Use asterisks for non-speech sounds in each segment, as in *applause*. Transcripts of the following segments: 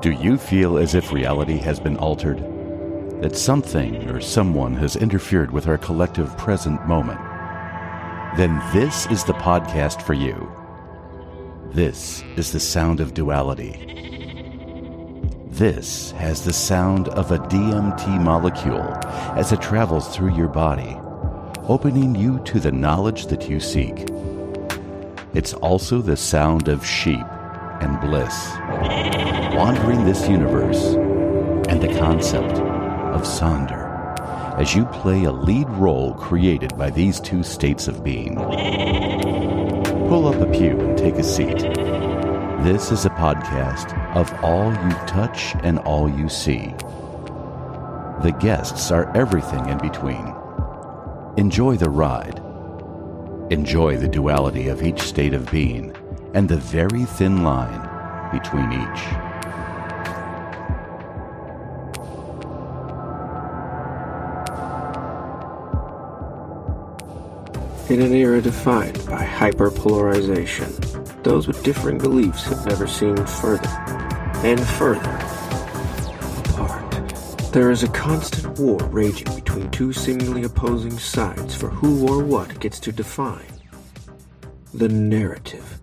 Do you feel as if reality has been altered? That something or someone has interfered with our collective present moment? Then this is the podcast for you. This is the sound of duality. This has the sound of a DMT molecule as it travels through your body, opening you to the knowledge that you seek. It's also the sound of sheep and bliss, wandering this universe, and the concept of Sonder as you play a lead role created by these two states of being. Pull up a pew and take a seat. This is a podcast of all you touch and all you see. The guests are everything in between. Enjoy the ride. Enjoy the duality of each state of being and the very thin line between each. In an era defined by hyperpolarization, those with differing beliefs have never seemed further and further apart. There is a constant war raging between two seemingly opposing sides for who or what gets to define the narrative.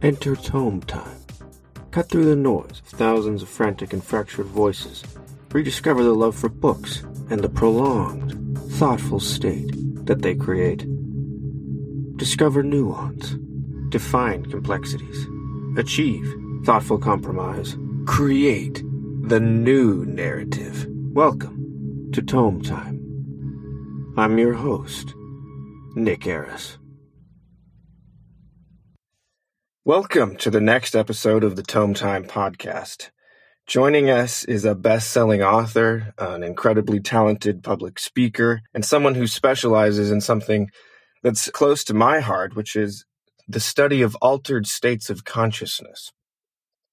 Enter tome time. Cut through the noise of thousands of frantic and fractured voices. Rediscover the love for books and the prolonged, thoughtful state that they create. Discover nuance, define complexities, achieve thoughtful compromise, create the new narrative. Welcome to Tome Time. I'm your host, Nick Airus. Welcome to the next episode of the Tome Time podcast. Joining us is a best selling author, an incredibly talented public speaker, and someone who specializes in something that's close to my heart, which is the study of altered states of consciousness.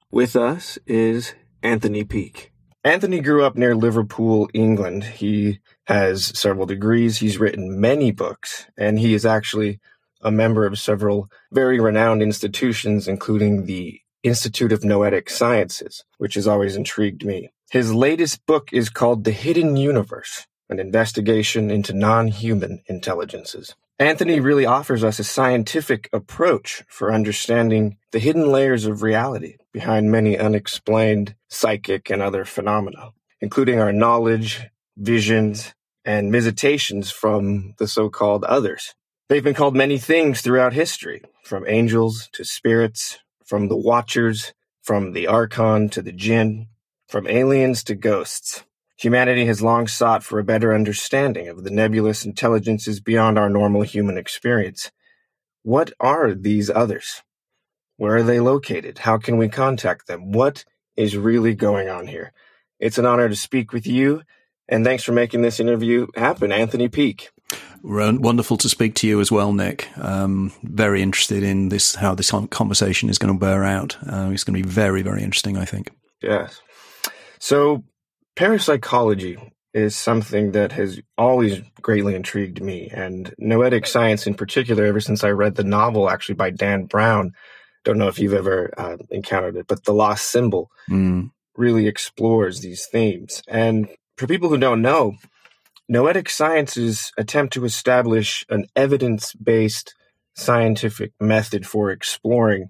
With us is Anthony Peake. Anthony grew up near Liverpool, England. He has several degrees, he's written many books, and he is actually a member of several very renowned institutions, including the Institute of Noetic Sciences, which has always intrigued me. His latest book is called The Hidden Universe An Investigation into Non Human Intelligences. Anthony really offers us a scientific approach for understanding the hidden layers of reality behind many unexplained psychic and other phenomena, including our knowledge, visions, and visitations from the so called others. They've been called many things throughout history, from angels to spirits, from the watchers, from the archon to the jinn, from aliens to ghosts. Humanity has long sought for a better understanding of the nebulous intelligences beyond our normal human experience. What are these others? Where are they located? How can we contact them? What is really going on here? It's an honor to speak with you, and thanks for making this interview happen, Anthony Peake. Wonderful to speak to you as well, Nick. Um, very interested in this, how this conversation is going to bear out. Uh, it's going to be very, very interesting, I think. Yes. So, parapsychology is something that has always greatly intrigued me, and noetic science in particular, ever since I read the novel actually by Dan Brown. Don't know if you've ever uh, encountered it, but The Lost Symbol mm. really explores these themes. And for people who don't know, noetic sciences attempt to establish an evidence based scientific method for exploring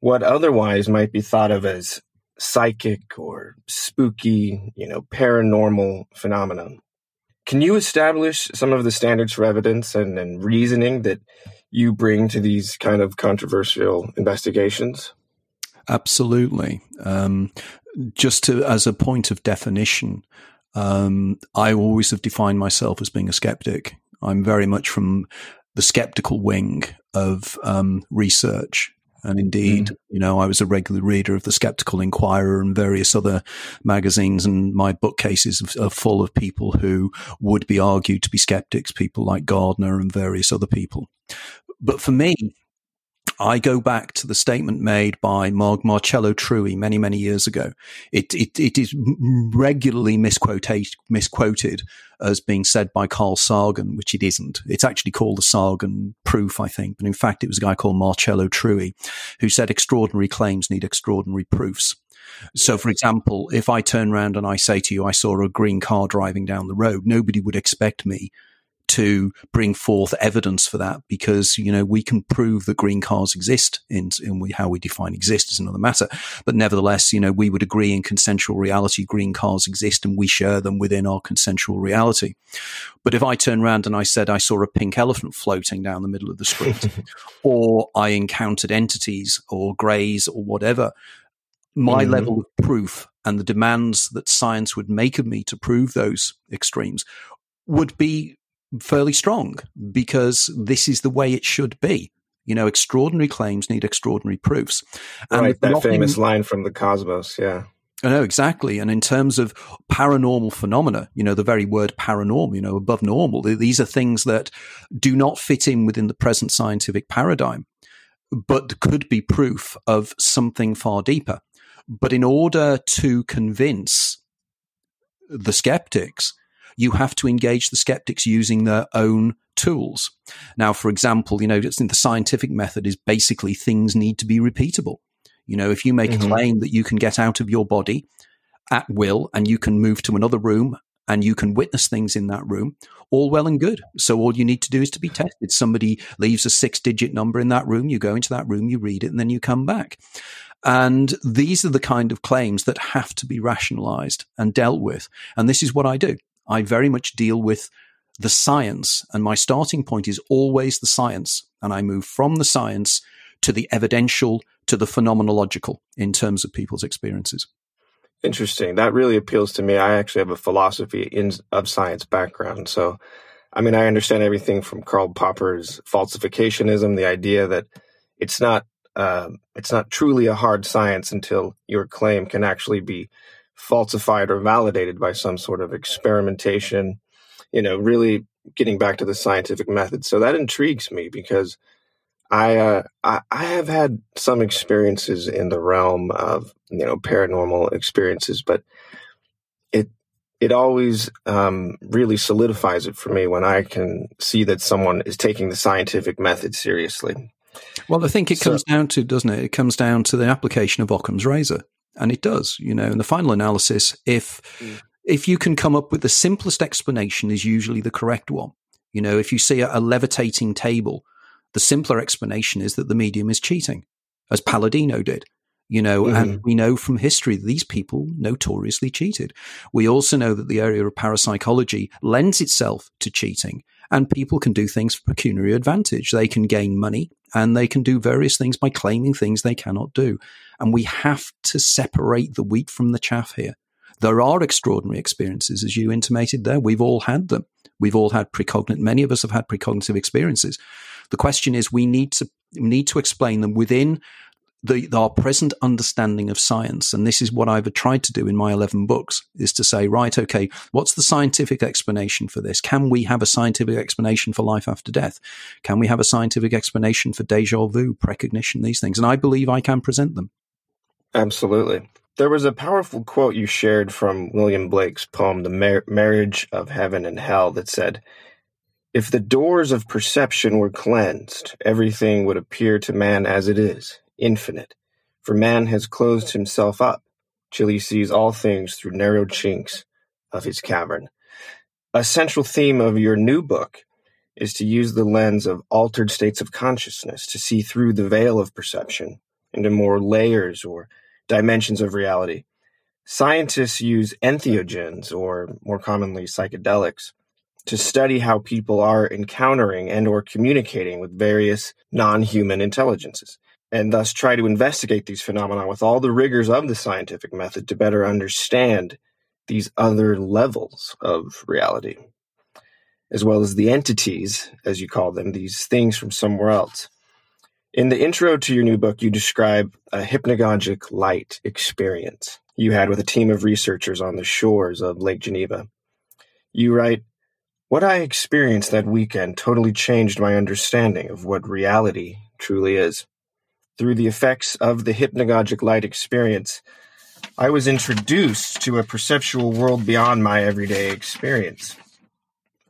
what otherwise might be thought of as psychic or spooky, you know, paranormal phenomenon. Can you establish some of the standards for evidence and, and reasoning that you bring to these kind of controversial investigations? Absolutely. Um, just to, as a point of definition, um, I always have defined myself as being a skeptic. I'm very much from the skeptical wing of um, research. And indeed, mm. you know, I was a regular reader of the Skeptical Inquirer and various other magazines, and my bookcases are full of people who would be argued to be skeptics, people like Gardner and various other people. But for me, I go back to the statement made by Mar- Marcello Truzzi many, many years ago. It, it, it is regularly misquoted, misquoted as being said by Carl Sagan, which it isn't. It's actually called the Sagan proof, I think. But in fact, it was a guy called Marcello Truzzi who said extraordinary claims need extraordinary proofs. So, for example, if I turn around and I say to you, I saw a green car driving down the road, nobody would expect me to bring forth evidence for that because, you know, we can prove that green cars exist in, in we, how we define exist is another matter. But nevertheless, you know, we would agree in consensual reality, green cars exist and we share them within our consensual reality. But if I turn around and I said I saw a pink elephant floating down the middle of the street *laughs* or I encountered entities or greys or whatever, my mm-hmm. level of proof and the demands that science would make of me to prove those extremes would be fairly strong because this is the way it should be. You know, extraordinary claims need extraordinary proofs. And right, that famous line from the Cosmos, yeah. I know exactly. And in terms of paranormal phenomena, you know, the very word paranormal, you know, above normal, these are things that do not fit in within the present scientific paradigm, but could be proof of something far deeper. But in order to convince the skeptics you have to engage the skeptics using their own tools. Now, for example, you know, the scientific method is basically things need to be repeatable. You know, if you make mm-hmm. a claim that you can get out of your body at will and you can move to another room and you can witness things in that room, all well and good. So all you need to do is to be tested. Somebody leaves a six digit number in that room, you go into that room, you read it, and then you come back. And these are the kind of claims that have to be rationalized and dealt with. And this is what I do. I very much deal with the science, and my starting point is always the science. And I move from the science to the evidential to the phenomenological in terms of people's experiences. Interesting. That really appeals to me. I actually have a philosophy in, of science background. So, I mean, I understand everything from Karl Popper's falsificationism, the idea that it's not uh, it's not truly a hard science until your claim can actually be falsified or validated by some sort of experimentation, you know, really getting back to the scientific method. So that intrigues me because I, uh, I, I have had some experiences in the realm of you know paranormal experiences, but it it always um, really solidifies it for me when I can see that someone is taking the scientific method seriously. Well, I think it so, comes down to, doesn't it? It comes down to the application of Occam's razor. And it does, you know, in the final analysis, if mm. if you can come up with the simplest explanation is usually the correct one. You know, if you see a, a levitating table, the simpler explanation is that the medium is cheating, as Palladino did you know, mm-hmm. and we know from history that these people notoriously cheated. We also know that the area of parapsychology lends itself to cheating and people can do things for pecuniary advantage. They can gain money and they can do various things by claiming things they cannot do. And we have to separate the wheat from the chaff here. There are extraordinary experiences, as you intimated there. We've all had them. We've all had precognitive, many of us have had precognitive experiences. The question is, we need to, need to explain them within the, our present understanding of science, and this is what I've tried to do in my 11 books, is to say, right, okay, what's the scientific explanation for this? Can we have a scientific explanation for life after death? Can we have a scientific explanation for deja vu, precognition, these things? And I believe I can present them. Absolutely. There was a powerful quote you shared from William Blake's poem, The Mar- Marriage of Heaven and Hell, that said, If the doors of perception were cleansed, everything would appear to man as it is infinite, for man has closed himself up till he sees all things through narrow chinks of his cavern. A central theme of your new book is to use the lens of altered states of consciousness to see through the veil of perception into more layers or dimensions of reality. Scientists use entheogens, or more commonly psychedelics, to study how people are encountering and or communicating with various non-human intelligences and thus try to investigate these phenomena with all the rigors of the scientific method to better understand these other levels of reality, as well as the entities, as you call them, these things from somewhere else. In the intro to your new book, you describe a hypnagogic light experience you had with a team of researchers on the shores of Lake Geneva. You write, What I experienced that weekend totally changed my understanding of what reality truly is through the effects of the hypnagogic light experience, I was introduced to a perceptual world beyond my everyday experience.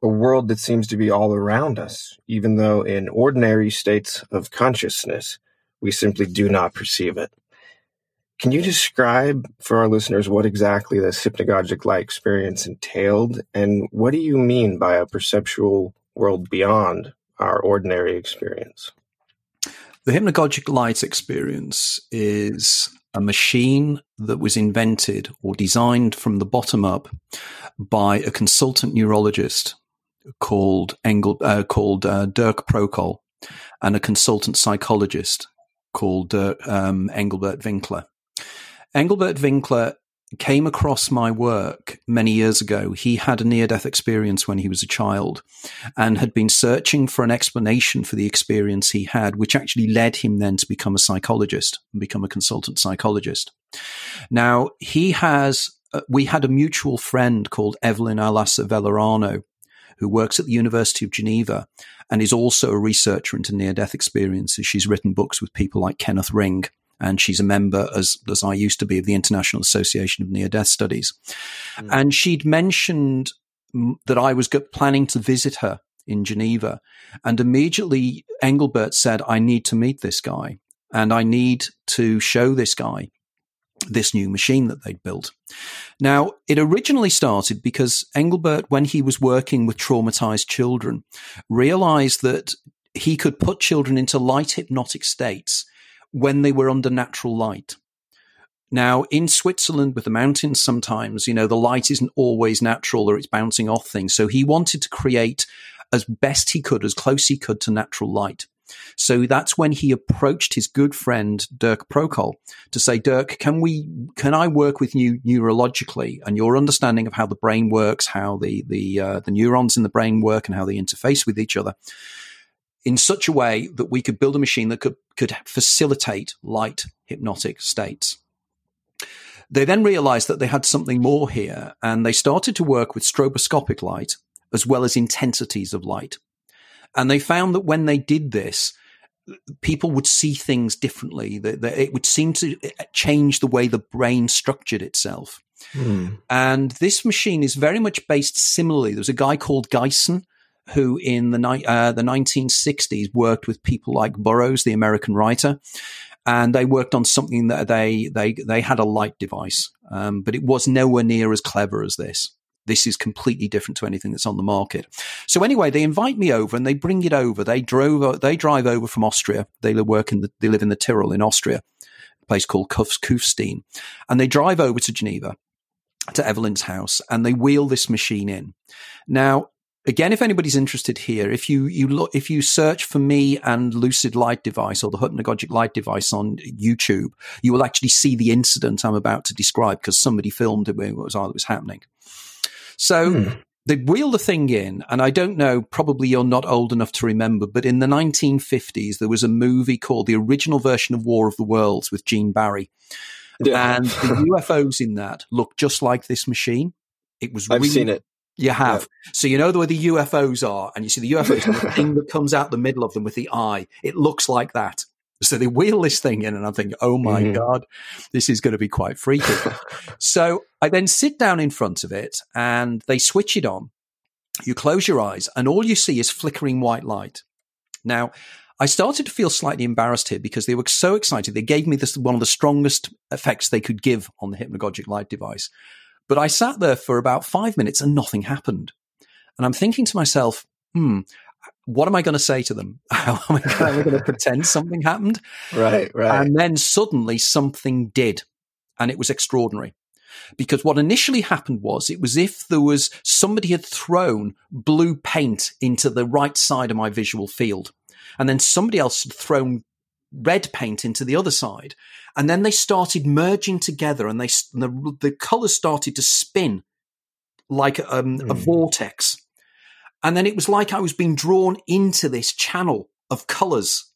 A world that seems to be all around us, even though in ordinary states of consciousness, we simply do not perceive it. Can you describe for our listeners what exactly this hypnagogic light experience entailed? And what do you mean by a perceptual world beyond our ordinary experience? The hypnagogic light experience is a machine that was invented or designed from the bottom up by a consultant neurologist called Engel, uh, called uh, Dirk Proeckl and a consultant psychologist called uh, um, Engelbert Winkler. Engelbert Winkler came across my work many years ago. He had a near death experience when he was a child and had been searching for an explanation for the experience he had, which actually led him then to become a psychologist and become a consultant psychologist. Now, he has, uh, we had a mutual friend called Evelyn Elsaesser Valarino who works at the University of Geneva and is also a researcher into near death experiences. She's written books with people like Kenneth Ring and she's a member, as as I used to be, of the International Association of Near Death Studies. Mm. And she'd mentioned that I was planning to visit her in Geneva, and immediately Engelbert said, "I need to meet this guy, and I need to show this guy." This new machine that they'd built. Now, it originally started because Engelbert, when he was working with traumatized children, realized that he could put children into light hypnotic states when they were under natural light. Now, in Switzerland with the mountains, sometimes, you know, the light isn't always natural or it's bouncing off things. So he wanted to create as best he could, as close he could to natural light. So that's when he approached his good friend Dirk Proeckl to say, Dirk, can we, can I work with you neurologically and your understanding of how the brain works, how the the uh, the neurons in the brain work, and how they interface with each other? In such a way that we could build a machine that could, could facilitate light hypnotic states. They then realized that they had something more here and they started to work with stroboscopic light as well as intensities of light. And they found that when they did this, people would see things differently. That, it would seem to change the way the brain structured itself. Hmm. And this machine is very much based similarly. There was a guy called Gysin who in the, ni- uh, the 1960s worked with people like Burroughs, the American writer. And they worked on something that they, they, they had a light device, um, but it was nowhere near as clever as this. This is completely different to anything that's on the market. So anyway, they invite me over and they bring it over. They drove, they drive over from Austria. They work in the, they live in the Tyrol in Austria, a place called Kufstein. And they drive over to Geneva to Evelyn's house and they wheel this machine in. Now, again, if anybody's interested here, if you you look if you search for me and Lucid Light Device or the Hypnagogic Light Device on YouTube, you will actually see the incident I'm about to describe because somebody filmed it when it was, it was happening. So. Hmm. They wheel the thing in, and I don't know, probably you're not old enough to remember, but in the 1950s, there was a movie called the original version of War of the Worlds with Gene Barry. Yeah. And the UFOs in that look just like this machine. It was I've really, seen it. You have. Yeah. So you know where the UFOs are, and you see the UFOs, the *laughs* thing that comes out the middle of them with the eye. It looks like that. So they wheel this thing in, and I'm thinking, oh my mm-hmm. God, this is going to be quite freaky. *laughs* so I then sit down in front of it, and they switch it on. You close your eyes, and all you see is flickering white light. Now, I started to feel slightly embarrassed here because they were so excited. They gave me this one of the strongest effects they could give on the hypnagogic light device. But I sat there for about five minutes and nothing happened. And I'm thinking to myself, hmm, what am I going to say to them? *laughs* How am I going to pretend something happened? Right, right. And then suddenly something did. And it was extraordinary. Because what initially happened was it was if there was somebody had thrown blue paint into the right side of my visual field. And then somebody else had thrown red paint into the other side. And then they started merging together and they, the, the colors started to spin like um, mm. a hmm. vortex. And then it was like I was being drawn into this channel of colors.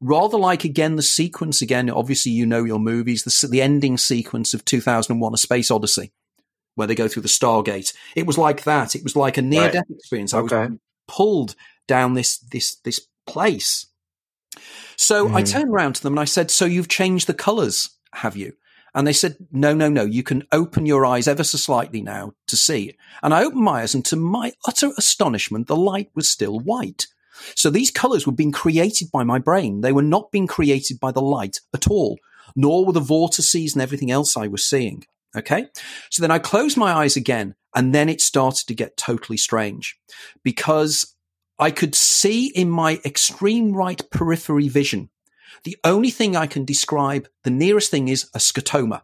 Rather like again the sequence again. Obviously, you know your movies. The, the ending sequence of 2001: A Space Odyssey, where they go through the Stargate. It was like that. It was like a near death right. experience. I okay. was pulled down this this this place so mm. I turned around to them and I said, So you've changed the colors, have you? And they said, No, no, no. You can open your eyes ever so slightly now to see. And I opened my eyes, and to my utter astonishment, the light was still white. So these colors were being created by my brain. They were not being created by the light at all. nor were the vortices and everything else I was seeing. Okay. So then I closed my eyes again and then it started to get totally strange because I could see in my extreme right periphery vision. The only thing I can describe, the nearest thing is a scotoma.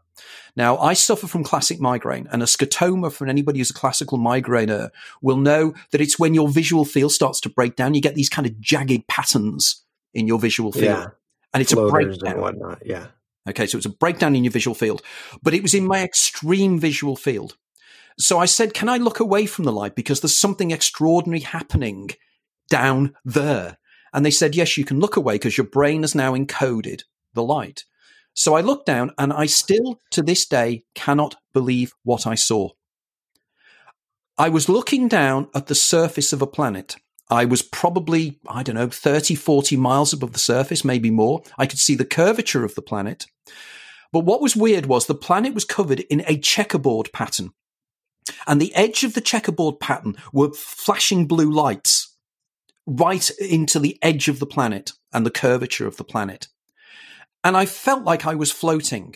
Now, I suffer from classic migraine, and a scotoma, for anybody who's a classical migrainer, will know that it's when your visual field starts to break down. You get these kind of jagged patterns in your visual field. Yeah. And it's Floaters a breakdown. And whatnot. Yeah. Okay, so it's a breakdown in your visual field, but it was in my extreme visual field. So I said, Can I look away from the light? Because there's something extraordinary happening down there. And they said, Yes, you can look away because your brain has now encoded the light. So I looked down and I still to this day cannot believe what I saw. I was looking down at the surface of a planet. I was probably, I don't know, 30, 40 miles above the surface, maybe more. I could see the curvature of the planet. But what was weird was the planet was covered in a checkerboard pattern. And the edge of the checkerboard pattern were flashing blue lights right into the edge of the planet and the curvature of the planet. And I felt like I was floating.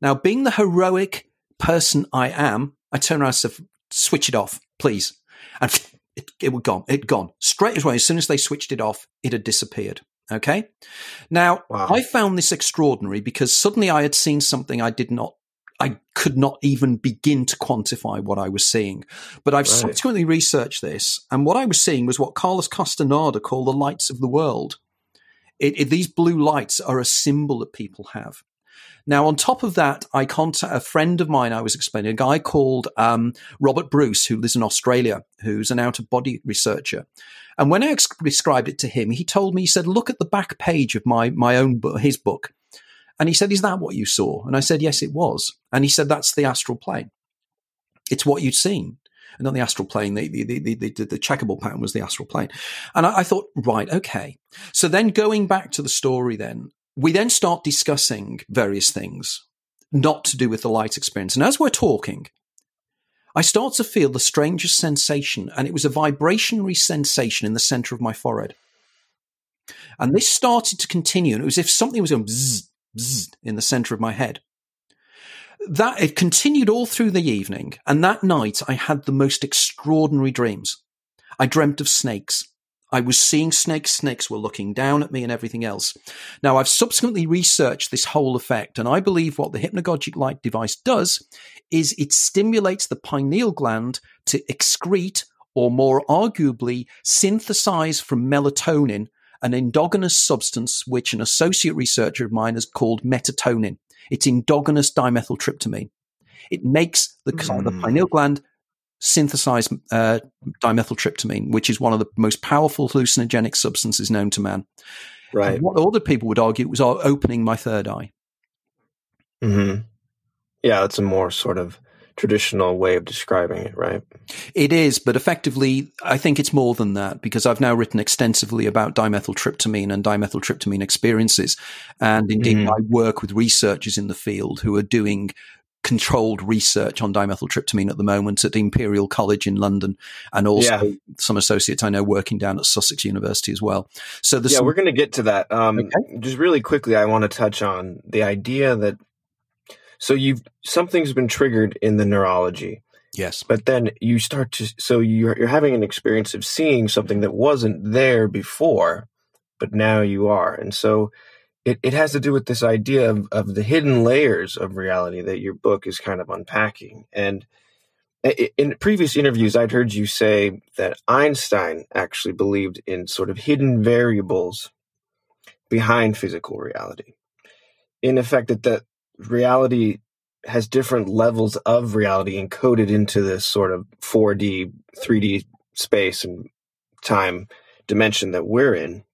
Now, being the heroic person I am, I turned around and said, switch it off, please. And *laughs* it, it was gone. It gone straight away. As soon as they switched it off, it had disappeared. Okay. Now, wow. I found this extraordinary because suddenly I had seen something I did not I could not even begin to quantify what I was seeing. But I've right. subsequently researched this, and what I was seeing was what Carlos Castaneda called the lights of the world. It, it, these blue lights are a symbol that people have. Now, on top of that, I contact a friend of mine. I was explaining a guy called um, Robert Bruce, who lives in Australia, who's an out of body researcher. And when I ex- described it to him, he told me, he said, "Look at the back page of my my own book, his book." And he said, "Is that what you saw?" And I said, "Yes, it was." And he said, "That's the astral plane. It's what you'd seen." And not the astral plane, the, the, the, the, the checkerboard pattern was the astral plane. And I, I thought, right, okay. So then going back to the story, then we then start discussing various things not to do with the light experience. And as we're talking, I start to feel the strangest sensation, and it was a vibrationary sensation in the center of my forehead. And this started to continue, and it was as if something was going bzzz, bzzz in the center of my head. That it continued all through the evening, and that night I had the most extraordinary dreams. I dreamt of snakes. I was seeing snakes, snakes were looking down at me and everything else. Now, I've subsequently researched this whole effect, and I believe what the hypnagogic light device does is it stimulates the pineal gland to excrete, or more arguably, synthesize from melatonin, an endogenous substance which an associate researcher of mine has called metatonin. It's endogenous dimethyltryptamine. It makes the, mm. the pineal gland synthesize uh, dimethyltryptamine, which is one of the most powerful hallucinogenic substances known to man. Right. And what other people would argue was opening my third eye. Hmm. Yeah, it's a more sort of traditional way of describing it, right? It is, but effectively, I think it's more than that because I've now written extensively about dimethyltryptamine and dimethyltryptamine experiences. And indeed, mm. I work with researchers in the field who are doing controlled research on dimethyltryptamine at the moment at Imperial College in London, and also yeah. some associates I know working down at Sussex University as well. So yeah, some- we're going to get to that. Um, okay. Just really quickly, I want to touch on the idea that so you've something's been triggered in the neurology. Yes. But then you start to so you're you're having an experience of seeing something that wasn't there before, but now you are. And so it, it has to do with this idea of, of the hidden layers of reality that your book is kind of unpacking. And in previous interviews, I'd heard you say that Einstein actually believed in sort of hidden variables behind physical reality. In effect, that, that reality has different levels of reality encoded into this sort of 4D, 3D space and time dimension that we're in.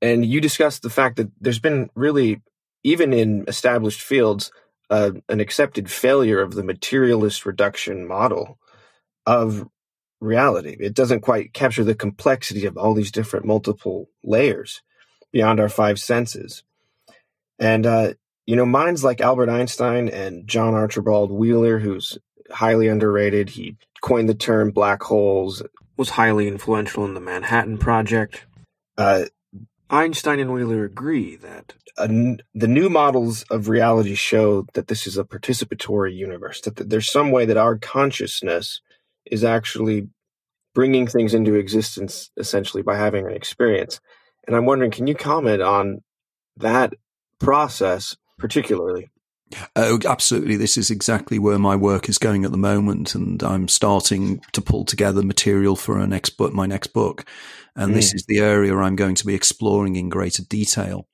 And you discussed the fact that there's been really, even in established fields, uh, an accepted failure of the materialist reduction model of reality. It doesn't quite capture the complexity of all these different multiple layers beyond our five senses. And, uh, you know, minds like Albert Einstein and John Archibald Wheeler, who's highly underrated, he coined the term black holes, was highly influential in the Manhattan Project. Uh, Einstein and Wheeler agree that the new models of reality show that this is a participatory universe, that there's some way that our consciousness is actually bringing things into existence essentially by having an experience. And I'm wondering, can you comment on that process particularly? Oh, absolutely. This is exactly where my work is going at the moment. And I'm starting to pull together material for next book, my next book. And mm. this is the area I'm going to be exploring in greater detail.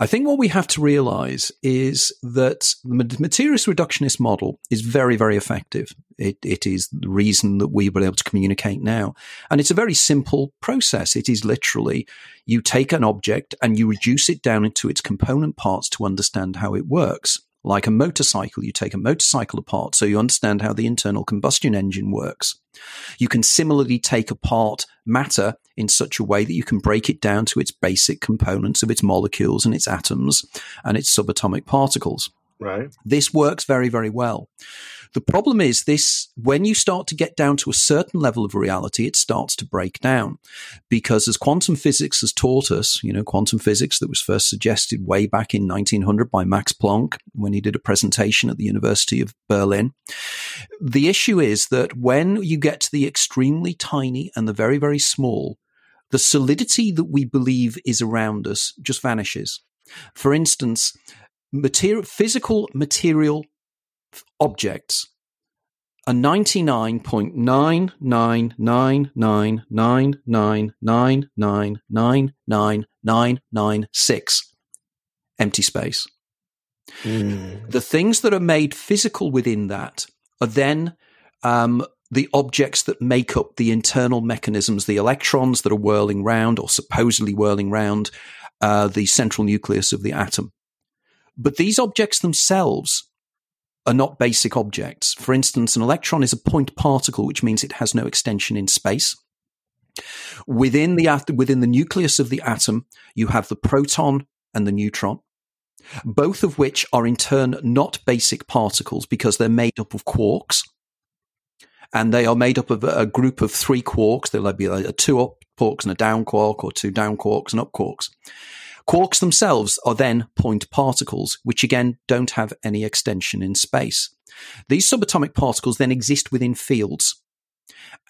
I think what we have to realize is that the materialist reductionist model is very, very effective. It, it is the reason that we were able to communicate now. And it's a very simple process. It is literally you take an object and you reduce it down into its component parts to understand how it works. Like a motorcycle, you take a motorcycle apart so you understand how the internal combustion engine works. You can similarly take apart matter in such a way that you can break it down to its basic components of its molecules and its atoms and its subatomic particles. Right. This works very, very well. The problem is this when you start to get down to a certain level of reality, it starts to break down. Because as quantum physics has taught us, you know, quantum physics that was first suggested way back in 1900 by Max Planck when he did a presentation at the University of Berlin. The issue is that when you get to the extremely tiny and the very, very small, the solidity that we believe is around us just vanishes. For instance, material, physical material objects are 99.9999999999996 empty space. Mm. The things that are made physical within that are then um, the objects that make up the internal mechanisms, the electrons that are whirling round or supposedly whirling round uh, the central nucleus of the atom. But these objects themselves are not basic objects. For instance, an electron is a point particle, which means it has no extension in space. Within the, within the nucleus of the atom, you have the proton and the neutron, both of which are in turn not basic particles because they're made up of quarks. And they are made up of a group of three quarks. There'll be a two up quarks and a down quark, or two down quarks and up quarks. Quarks themselves are then point particles, which again don't have any extension in space. These subatomic particles then exist within fields.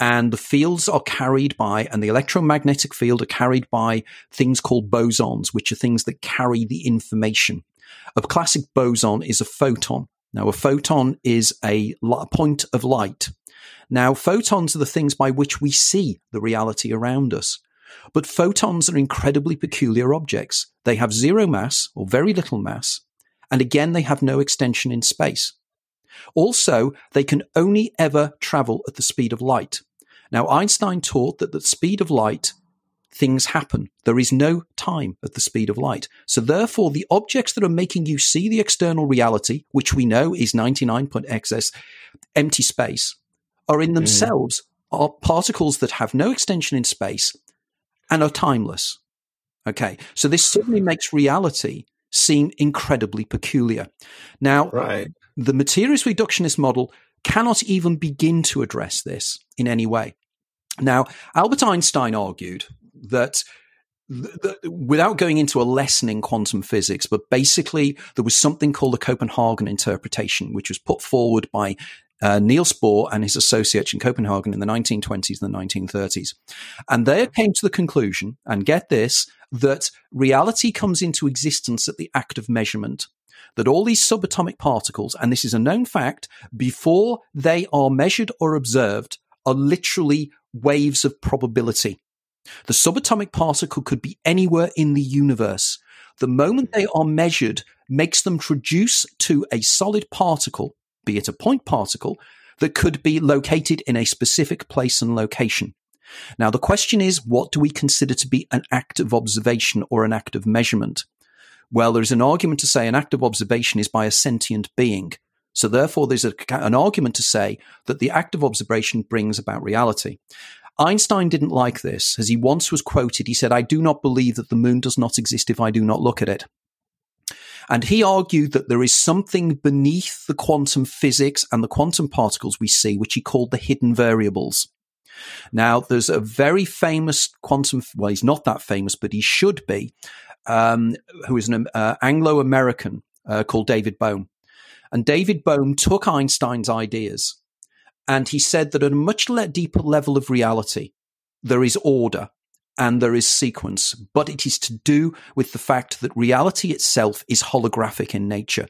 And the fields are carried by, and the electromagnetic field are carried by things called bosons, which are things that carry the information. A classic boson is a photon. Now, a photon is a point of light. Now, photons are the things by which we see the reality around us. But photons are incredibly peculiar objects. They have zero mass or very little mass. And again, they have no extension in space. Also, they can only ever travel at the speed of light. Now, Einstein taught that at the speed of light, things happen. There is no time at the speed of light. So therefore, the objects that are making you see the external reality, which we know is 99.xs empty space, are in mm. themselves mm. are particles that have no extension in space and are timeless. Okay. So this certainly makes reality seem incredibly peculiar. Now, right. the materialist reductionist model cannot even begin to address this in any way. Now, Albert Einstein argued that without going into a lesson in quantum physics, but basically there was something called the Copenhagen interpretation, which was put forward by uh, Niels Bohr and his associates in Copenhagen in the 1920s and the 1930s. And they came to the conclusion, and get this, that reality comes into existence at the act of measurement. That all these subatomic particles, and this is a known fact, before they are measured or observed, are literally waves of probability. The subatomic particle could be anywhere in the universe. The moment they are measured makes them traduce to a solid particle be it a point particle, that could be located in a specific place and location. Now, the question is, what do we consider to be an act of observation or an act of measurement? Well, there's an argument to say an act of observation is by a sentient being. So therefore, there's a, an argument to say that the act of observation brings about reality. Einstein didn't like this, as he once was quoted. He said, I do not believe that the moon does not exist if I do not look at it. And he argued that there is something beneath the quantum physics and the quantum particles we see, which he called the hidden variables. Now, there's a very famous quantum, well, he's not that famous, but he should be, um, who is an uh, Anglo American uh, called David Bohm. And David Bohm took Einstein's ideas and he said that at a much deeper level of reality, there is order and there is sequence, but it is to do with the fact that reality itself is holographic in nature.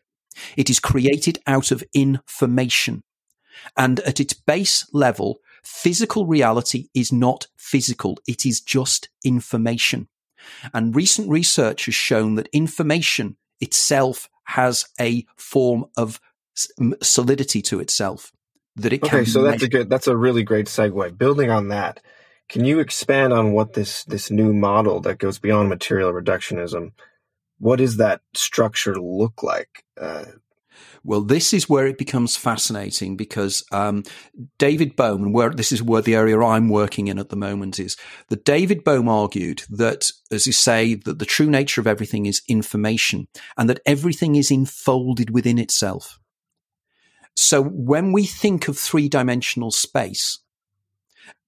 It is created out of information. And at its base level, physical reality is not physical. It is just information. And recent research has shown that information itself has a form of solidity to itself that it okay so that's a good that's a really great segue building on that can you expand on what this this new model that goes beyond material reductionism what does that structure look like uh, well, this is where it becomes fascinating because um, David Bohm, where this is where the area I'm working in at the moment is that David Bohm argued that, as you say, that the true nature of everything is information, and that everything is enfolded within itself. So when we think of three dimensional space,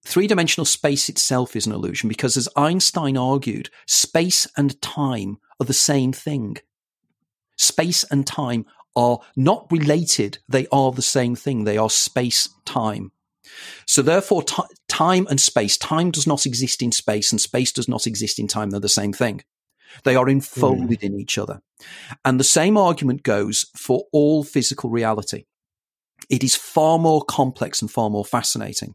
three dimensional space itself is an illusion because, as Einstein argued, space and time are the same thing. Space and time are not related. They are the same thing. They are space time. So therefore, t- time and space, time does not exist in space and space does not exist in time. They're the same thing. They are enfolded mm. in each other. And the same argument goes for all physical reality. It is far more complex and far more fascinating.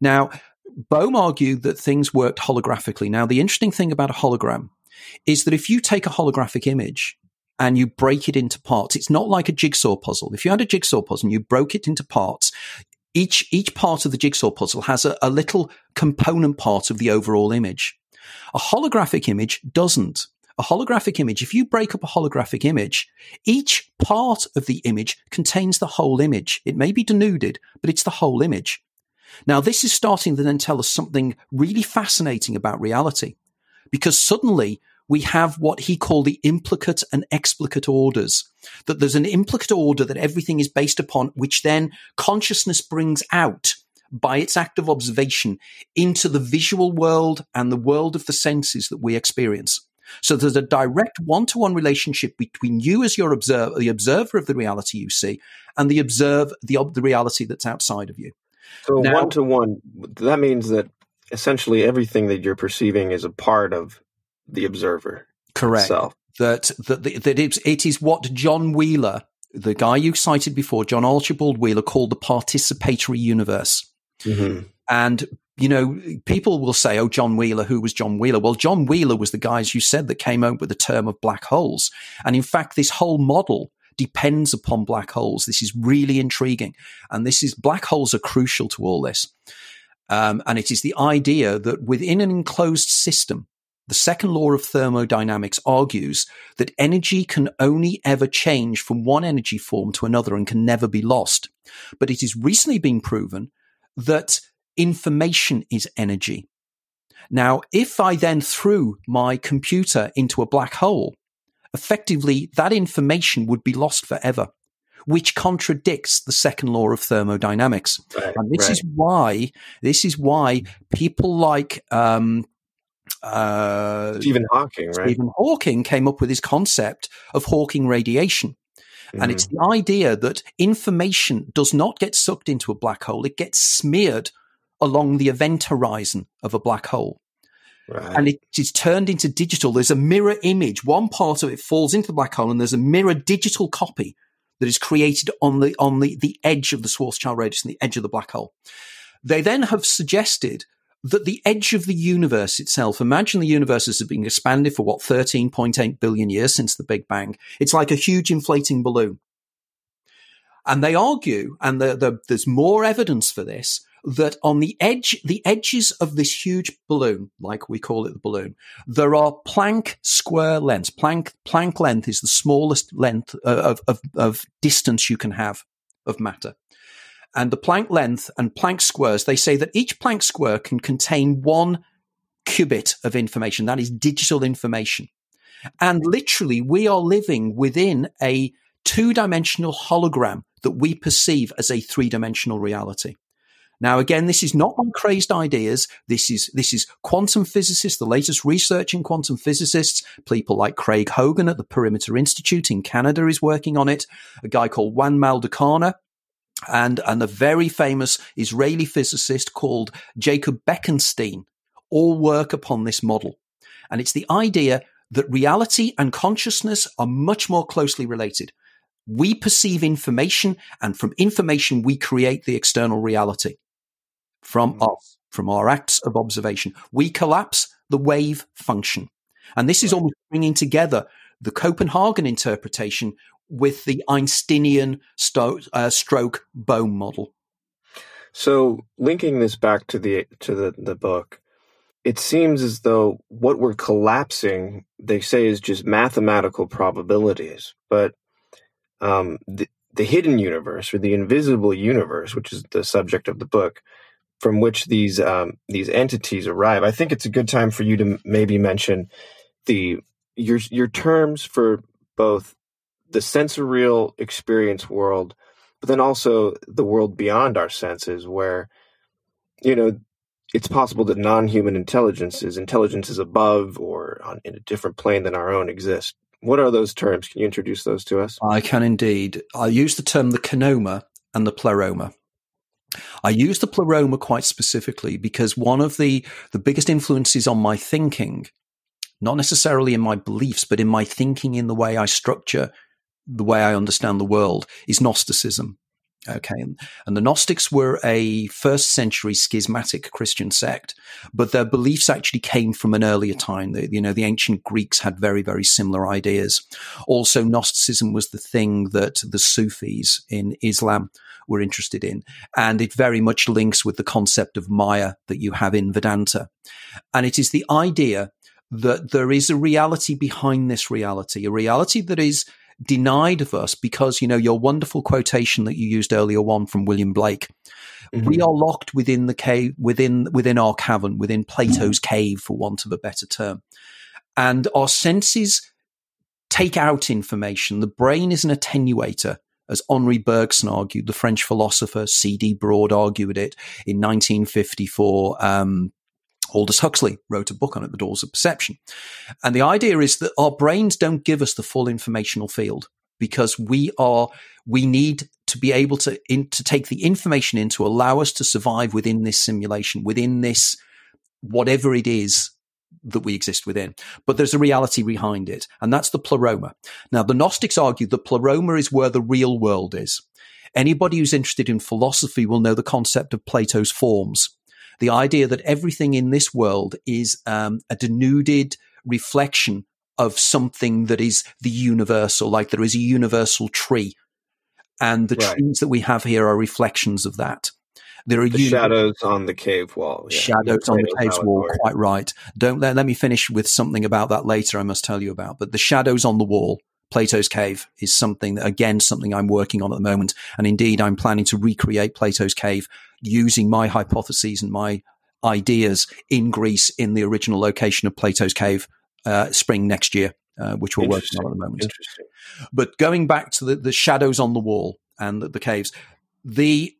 Now, Bohm argued that things worked holographically. Now, the interesting thing about a hologram is that if you take a holographic image and you break it into parts. It's not like a jigsaw puzzle. If you had a jigsaw puzzle and you broke it into parts, each each part of the jigsaw puzzle has a, a little component part of the overall image. A holographic image doesn't. A holographic image, if you break up a holographic image, each part of the image contains the whole image. It may be denuded, but it's the whole image. Now, this is starting to then tell us something really fascinating about reality because suddenly we have what he called the implicate and explicate orders. That there's an implicate order that everything is based upon, which then consciousness brings out by its act of observation into the visual world and the world of the senses that we experience. So there's a direct one-to-one relationship between you as your observer, the observer of the reality you see, and the observe the, the reality that's outside of you. So one to one, that means that essentially everything that you're perceiving is a part of the observer. Correct. Itself. That that that it's, it is what John Wheeler, the guy you cited before, John Archibald Wheeler, called the participatory universe. Mm-hmm. And you know, people will say, "Oh, John Wheeler, who was John Wheeler?" Well, John Wheeler was the guy, as you said, that came up with the term of black holes. And in fact, this whole model depends upon black holes. This is really intriguing, and this is black holes are crucial to all this. Um, and it is the idea that within an enclosed system, the second law of thermodynamics argues that energy can only ever change from one energy form to another and can never be lost. But it has recently been proven that information is energy. Now, if I then threw my computer into a black hole, effectively that information would be lost forever, which contradicts the second law of thermodynamics. Right, and this right. is why this is why people like um, uh, Stephen Hawking, right? Stephen Hawking came up with his concept of Hawking radiation. Mm-hmm. And it's mm-hmm. the idea that information does not get sucked into a black hole, it gets smeared along the event horizon of a black hole. Right. And it is turned into digital. There's a mirror image. One part of it falls into the black hole, and there's a mirror digital copy that is created on the on the, the edge of the Schwarzschild radius and the edge of the black hole. They then have suggested that the edge of the universe itself, imagine the universe has been expanded for what, 13.8 billion years since the Big Bang. It's like a huge inflating balloon. And they argue, and the, the, there's more evidence for this, that on the edge, the edges of this huge balloon, like we call it the balloon, there are Planck square lengths. Planck, Planck length is the smallest length uh, of, of, of distance you can have of matter and the Planck length and Planck squares, they say that each Planck square can contain one qubit of information. That is digital information. And literally, we are living within a two dimensional hologram that we perceive as a three dimensional reality. Now, again, this is not my crazed ideas. This is, this is quantum physicists, the latest research in quantum physicists. People like Craig Hogan at the Perimeter Institute in Canada is working on it. A guy called Juan Maldacena and, and a very famous Israeli physicist called Jacob Bekenstein all work upon this model. And it's the idea that reality and consciousness are much more closely related. We perceive information and from information we create the external reality from mm. us, from our acts of observation. We collapse the wave function. And this is almost bringing together the Copenhagen interpretation with the Einsteinian sto- uh, stroke Bohm model. So, linking this back to the to the, the book, it seems as though what we're collapsing, they say, is just mathematical probabilities. But um, the, the hidden universe or the invisible universe, which is the subject of the book, from which these um, these entities arrive, I think it's a good time for you to maybe mention the your your terms for both the sensorial experience world, but then also the world beyond our senses, where, you know, it's possible that non-human intelligences, intelligences above or on, in a different plane than our own exist. What are those terms? Can you introduce those to us? I can indeed. I use the term the kenoma and the pleroma. I use the pleroma quite specifically because one of the, the biggest influences on my thinking, not necessarily in my beliefs, but in my thinking in the way I structure the way I understand the world is Gnosticism. Okay. And the Gnostics were a first century schismatic Christian sect, but their beliefs actually came from an earlier time. The, you know, the ancient Greeks had very, very similar ideas. Also, Gnosticism was the thing that the Sufis in Islam were interested in. And it very much links with the concept of Maya that you have in Vedanta. And it is the idea that there is a reality behind this reality, a reality that is denied of us because, you know, your wonderful quotation that you used earlier on from William Blake. Mm-hmm. We are locked within the cave, within, within our cavern, within Plato's cave, for want of a better term. And our senses take out information. The brain is an attenuator as Henri Bergson argued, the French philosopher C.D. Broad argued it in 1954. Um, Aldous Huxley wrote a book on it, The Doors of Perception. And the idea is that our brains don't give us the full informational field because we are, we need to be able to, in, to take the information in to allow us to survive within this simulation, within this, whatever it is that we exist within. But there's a reality behind it, and that's the pleroma. Now, the Gnostics argue the pleroma is where the real world is. Anybody who's interested in philosophy will know the concept of Plato's forms the idea that everything in this world is um, a denuded reflection of something that is the universal, like there is a universal tree. And the right. trees that we have here are reflections of that. There are the shadows on the cave wall. Yeah. Shadows on the cave wall, quite right. Don't let, let me finish with something about that later. I must tell you about. But the shadows on the wall, Plato's cave, is something that, again, something I'm working on at the moment. And indeed, I'm planning to recreate Plato's cave using my hypotheses and my ideas in Greece in the original location of Plato's cave uh, spring next year, uh, which we're working on at the moment. But going back to the, the shadows on the wall and the, the, caves, the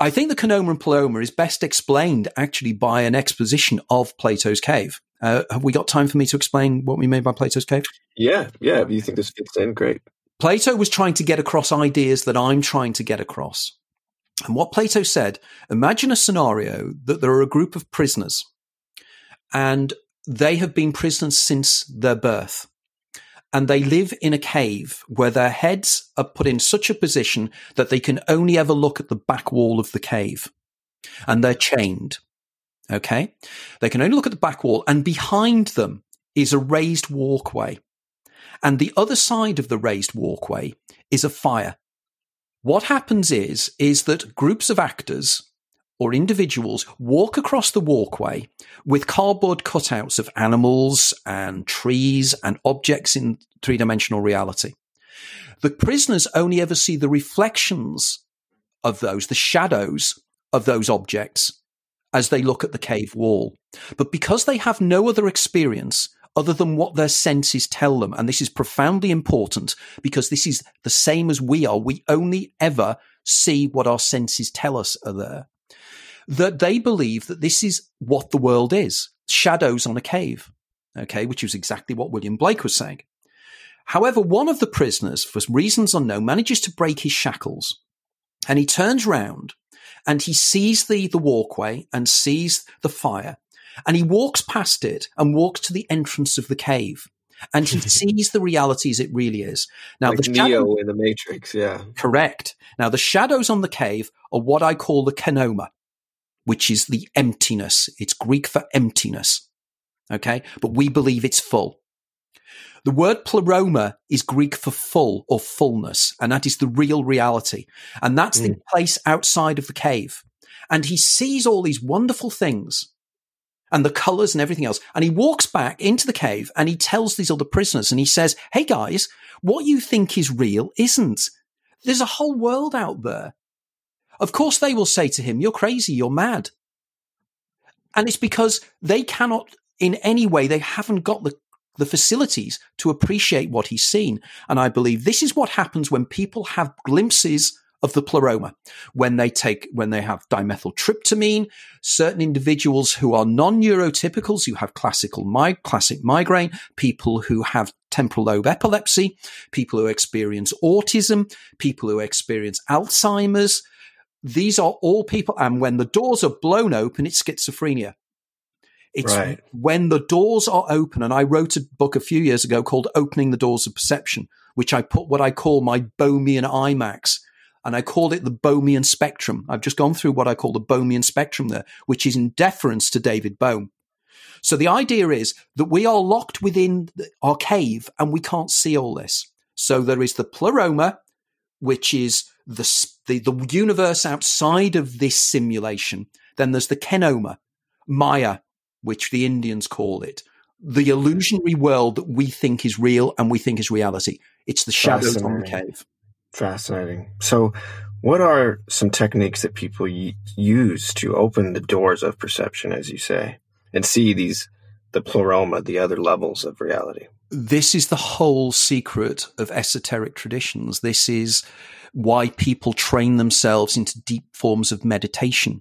I think the Kenoma and Pleroma is best explained actually by an exposition of Plato's cave. Uh, have we got time for me to explain what we mean by Plato's cave? Yeah, yeah. If you think this fits in, great. Plato was trying to get across ideas that I'm trying to get across. And what Plato said, imagine a scenario that there are a group of prisoners and they have been prisoners since their birth. And they live in a cave where their heads are put in such a position that they can only ever look at the back wall of the cave. And they're chained. Okay. They can only look at the back wall and behind them is a raised walkway. And the other side of the raised walkway is a fire. What happens is, is that groups of actors or individuals walk across the walkway with cardboard cutouts of animals and trees and objects in three dimensional reality. The prisoners only ever see the reflections of those, the shadows of those objects as they look at the cave wall. But because they have no other experience, other than what their senses tell them. And this is profoundly important because this is the same as we are. We only ever see what our senses tell us are there. that they believe that this is what the world is shadows on a cave. Okay, which is exactly what William Blake was saying. However, one of the prisoners, for reasons unknown, manages to break his shackles and he turns round and he sees the, the walkway and sees the fire and he walks past it and walks to the entrance of the cave and he *laughs* sees the realities it really is. Now, like the Neo in the Matrix, yeah. Correct. Now, the shadows on the cave are what I call the kenoma, which is the emptiness. It's Greek for emptiness. Okay. But we believe it's full. The word pleroma is Greek for full or fullness, and that is the real reality. And that's mm. the place outside of the cave. And he sees all these wonderful things and the colors and everything else. And he walks back into the cave and he tells these other prisoners and he says, Hey guys, what you think is real isn't. There's a whole world out there. Of course, they will say to him, You're crazy, you're mad. And it's because they cannot, in any way, they haven't got the, the facilities to appreciate what he's seen. And I believe this is what happens when people have glimpses of the pleroma when they take when they have dimethyltryptamine. Certain individuals who are non-neurotypicals who have classical classic migraine people who have temporal lobe epilepsy people who experience autism people who experience alzheimer's. These are all people and when the doors are blown open it's schizophrenia it's right. when the doors are open and i wrote a book a few years ago called opening the doors of perception which i put what i call my bohmian imax and I called it the Bohmian spectrum. I've just gone through what I call the Bohmian spectrum there, which is in deference to David Bohm. So the idea is that we are locked within our cave and we can't see all this. So there is the pleroma, which is the, the, the universe outside of this simulation. Then there's the kenoma, Maya, which the Indians call it, the illusionary world that we think is real and we think is reality. It's the shadows on the cave. Fascinating. So, what are some techniques that people y- use to open the doors of perception, as you say, and see these, the pleroma, the other levels of reality? This is the whole secret of esoteric traditions. This is why people train themselves into deep forms of meditation.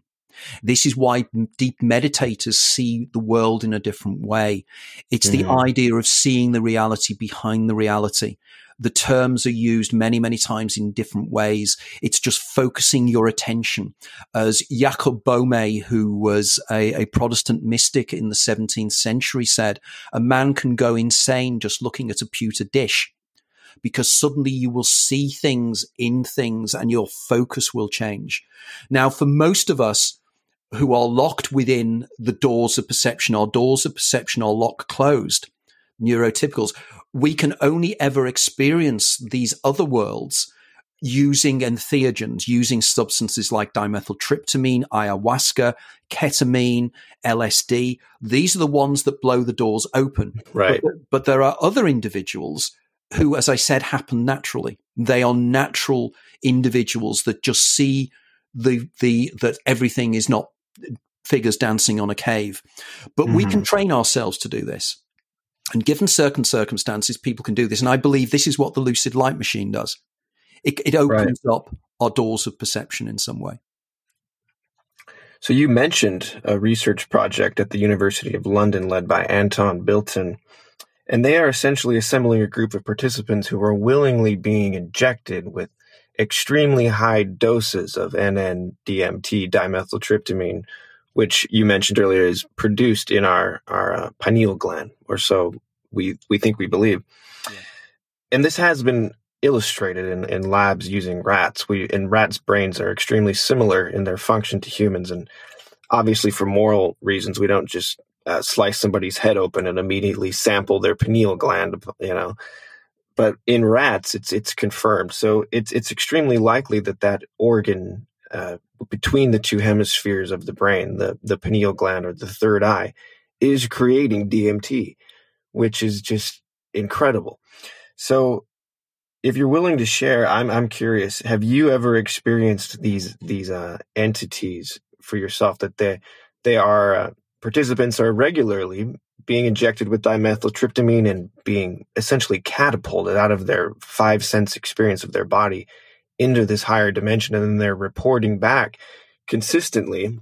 This is why deep meditators see the world in a different way. It's mm-hmm. the idea of seeing the reality behind the reality. The terms are used many, many times in different ways. It's just focusing your attention. As Jacob Boehme, who was a, a Protestant mystic in the 17th century said, a man can go insane just looking at a pewter dish because suddenly you will see things in things and your focus will change. Now, for most of us who are locked within the doors of perception, our doors of perception are locked closed, neurotypicals, we can only ever experience these other worlds using entheogens, using substances like dimethyltryptamine, ayahuasca, ketamine, LSD. These are the ones that blow the doors open. Right. But, but, there are other individuals who, as I said, happen naturally. They are natural individuals that just see the, the, that everything is not figures dancing on a cave. But mm-hmm. we can mm-hmm. train ourselves to do this. And given certain circumstances, people can do this. And I believe this is what the lucid light machine does. It, it opens right. up our doors of perception in some way. So you mentioned a research project at the University of London led by Anton Bilton, and they are essentially assembling a group of participants who are willingly being injected with extremely high doses of NN-DMT, dimethyltryptamine, which you mentioned earlier is produced in our our uh, pineal gland, or so we we think we believe. Yeah. And this has been illustrated in, in labs using rats. We and rats' brains are extremely similar in their function to humans, and obviously for moral reasons, we don't just uh, slice somebody's head open and immediately sample their pineal gland. You know, but in rats, it's it's confirmed. So it's it's extremely likely that that organ uh, between the two hemispheres of the brain, the, the pineal gland or the third eye, is creating DMT, which is just incredible. So if you're willing to share, I'm I'm curious. Have you ever experienced these these uh, entities for yourself that they they are uh, participants are regularly being injected with dimethyltryptamine and being essentially catapulted out of their five sense experience of their body into this higher dimension and then they're reporting back consistently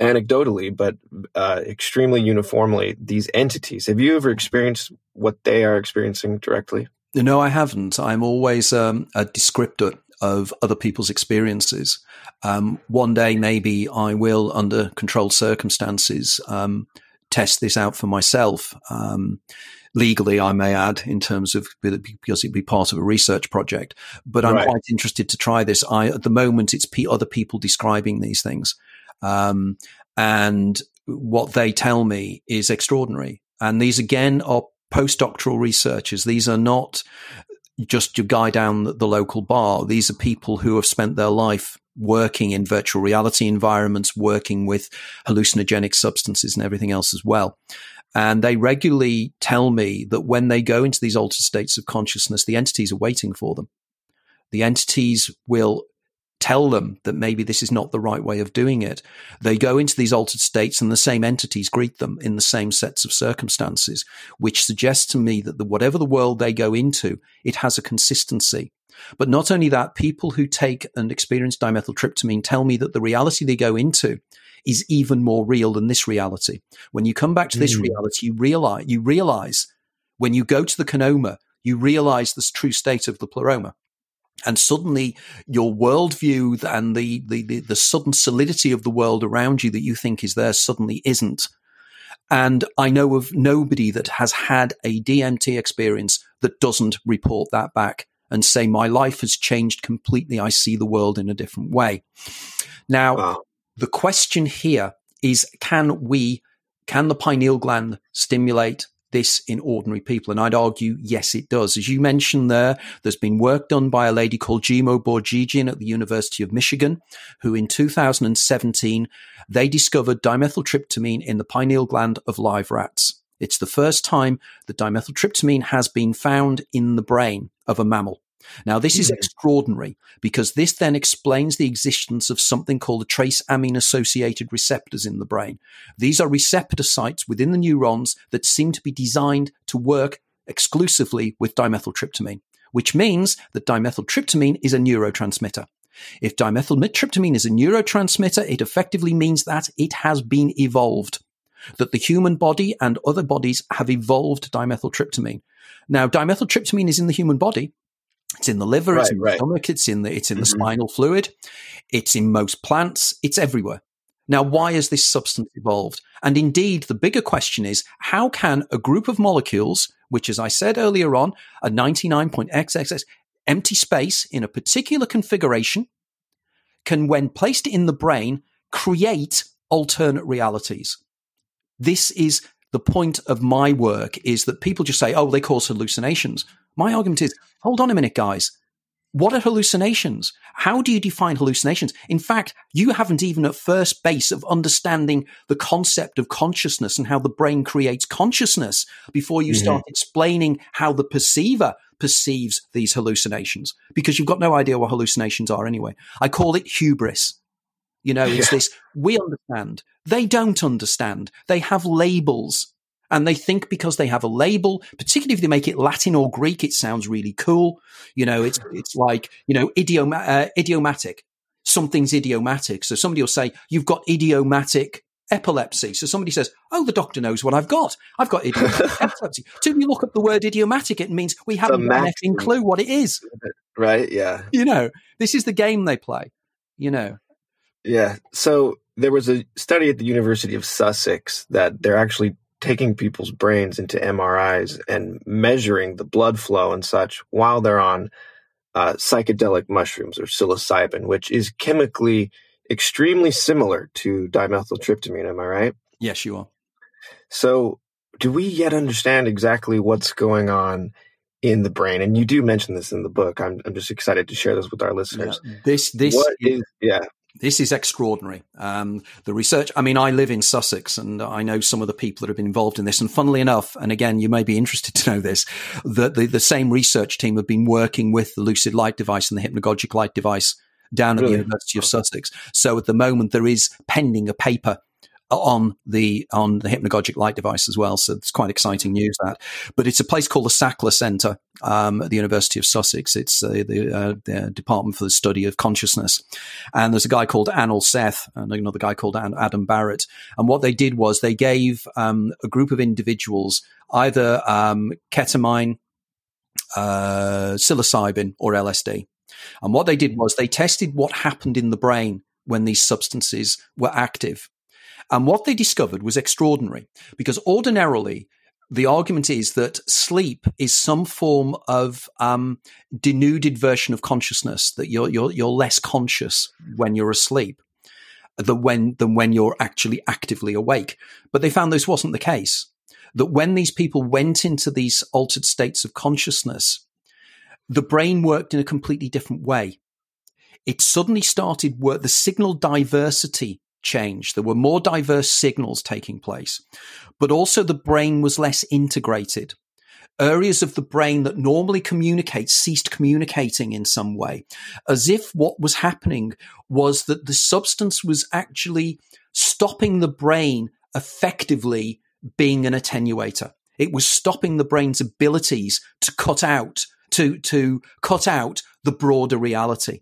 anecdotally, but uh, extremely uniformly, these entities. Have you ever experienced what they are experiencing directly? No, I haven't. I'm always um, a descriptor of other people's experiences. Um, one day, maybe I will, under controlled circumstances, um, test this out for myself. Um, legally, I may add, in terms of because it'd be part of a research project. But I'm right. quite interested to try this. I at the moment, it's other people describing these things, um, and what they tell me is extraordinary. And these again are postdoctoral researchers. These are not just your guy down the local bar. These are people who have spent their life working in virtual reality environments, working with hallucinogenic substances and everything else as well. And they regularly tell me that when they go into these altered states of consciousness, the entities are waiting for them. The entities will tell them that maybe this is not the right way of doing it. They go into these altered states and the same entities greet them in the same sets of circumstances, which suggests to me that the, whatever the world they go into, it has a consistency. But not only that, people who take and experience dimethyltryptamine tell me that the reality they go into is even more real than this reality. When you come back to this mm. reality, you realize, you realize when you go to the kenoma, you realize the true state of the pleroma and suddenly your worldview and the, the, the, the, sudden solidity of the world around you that you think is there suddenly isn't. And I know of nobody that has had a DMT experience that doesn't report that back and say, my life has changed completely. I see the world in a different way. Now, wow. the question here is, can we, can the pineal gland stimulate this in ordinary people? And I'd argue, yes, it does. As you mentioned there, there's been work done by a lady called Jimo Borjigin at the University of Michigan, who in 2017, they discovered dimethyltryptamine in the pineal gland of live rats. It's the first time that dimethyltryptamine has been found in the brain of a mammal. Now, this is hmm. extraordinary because this then explains the existence of something called the trace amine associated receptors in the brain. These are receptor sites within the neurons that seem to be designed to work exclusively with dimethyltryptamine, which means that dimethyltryptamine is a neurotransmitter. If dimethyltryptamine is a neurotransmitter, it effectively means that it has been evolved, that the human body and other bodies have evolved dimethyltryptamine. Now, dimethyltryptamine is in the human body, it's in the liver, right, it's in the right. stomach, it's in the it's in mm-hmm. the spinal fluid, it's in most plants, it's everywhere. Now, why has this substance evolved? And indeed, the bigger question is how can a group of molecules, which, as I said earlier on, a 99.xxx empty space in a particular configuration, can, when placed in the brain, create alternate realities? This is the point of my work is that people just say, oh, they cause hallucinations. My argument is, hold on a minute, guys. What are hallucinations? How do you define hallucinations? In fact, you haven't even at first base of understanding the concept of consciousness and how the brain creates consciousness before you mm-hmm. start explaining how the perceiver perceives these hallucinations because you've got no idea what hallucinations are anyway. I call it hubris. You know, it's yeah. this, we understand. They don't understand. They have labels. And they think because they have a label, particularly if they make it Latin or Greek, it sounds really cool. You know, it's *laughs* it's like you know idiom uh, idiomatic. Something's idiomatic. So somebody will say you've got idiomatic epilepsy. So somebody says, "Oh, the doctor knows what I've got. I've got idiomatic *laughs* epilepsy." Till you look up the word idiomatic, it means we haven't got a clue what it is. Right? Yeah. You know, this is the game they play. You know. Yeah. So there was a study at the University of Sussex that they're actually taking people's brains into MRIs and measuring the blood flow and such while they're on uh, psychedelic mushrooms or psilocybin, which is chemically extremely similar to dimethyltryptamine. Am I right? Yes, you are. So, do we yet understand exactly what's going on in the brain? And you do mention this in the book. I'm, I'm just excited to share this with our listeners. Yeah. This, this, what is, yeah. This is extraordinary. Um, the research, I mean, I live in Sussex and I know some of the people that have been involved in this. And funnily enough, and again, you may be interested *laughs* to know this, that the, the same research team have been working with the Lucid Light device and the Hypnagogic Light device down at really? the University of Sussex. So at the moment, there is pending a paper on the on the hypnagogic light device as well. So it's quite exciting news that. But it's a place called the Sackler Centre um, at the University of Sussex. It's uh, the, uh, the, Department for the Study of Consciousness, and there's a guy called Anil Seth and another guy called Adam Barrett. And what they did was they gave um, a group of individuals either um, ketamine, uh, psilocybin, or LSD. And what they did was they tested what happened in the brain when these substances were active. And what they discovered was extraordinary because ordinarily, the argument is that sleep is some form of um, denuded version of consciousness, that you're, you're, you're less conscious when you're asleep than when, than when you're actually actively awake. But they found this wasn't the case. That when these people went into these altered states of consciousness, the brain worked in a completely different way. It suddenly started work, the signal diversity There were more diverse signals taking place, but also the brain was less integrated. Areas of the brain that normally communicate ceased communicating in some way, as if what was happening was that the substance was actually stopping the brain effectively being an attenuator. It was stopping the brain's abilities to cut out to to cut out the broader reality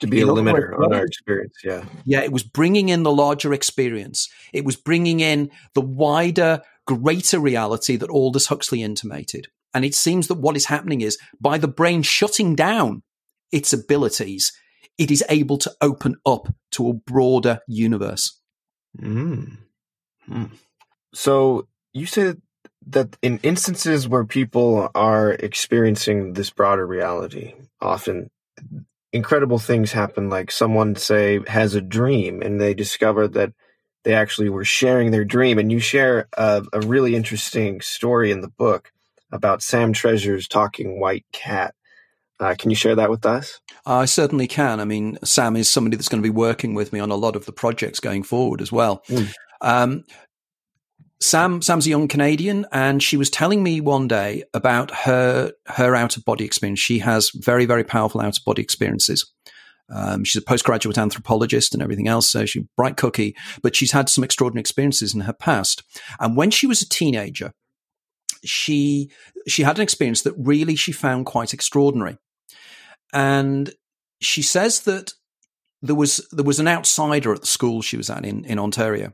to be a limiter on our experience yeah. Yeah it was bringing in the larger experience. It was bringing in the wider greater reality that aldous huxley intimated. And it seems that what is happening is by the brain shutting down its abilities it is able to open up to a broader universe. Mm. Mm. so you said that in instances where people are experiencing this broader reality, often incredible things happen. Like someone, say, has a dream and they discover that they actually were sharing their dream. And you share a, a really interesting story in the book about Sam Treasure's talking white cat. Uh, can you share that with us? I certainly can. I mean, Sam is somebody that's going to be working with me on a lot of the projects going forward as well. Mm. Um, Sam Sam's a young Canadian, and she was telling me one day about her her out of body experience. She has very very powerful out of body experiences. Um, she's a postgraduate anthropologist and everything else, so she's bright cookie. But she's had some extraordinary experiences in her past. And when she was a teenager, she she had an experience that really she found quite extraordinary. And she says that there was there was an outsider at the school she was at in in Ontario,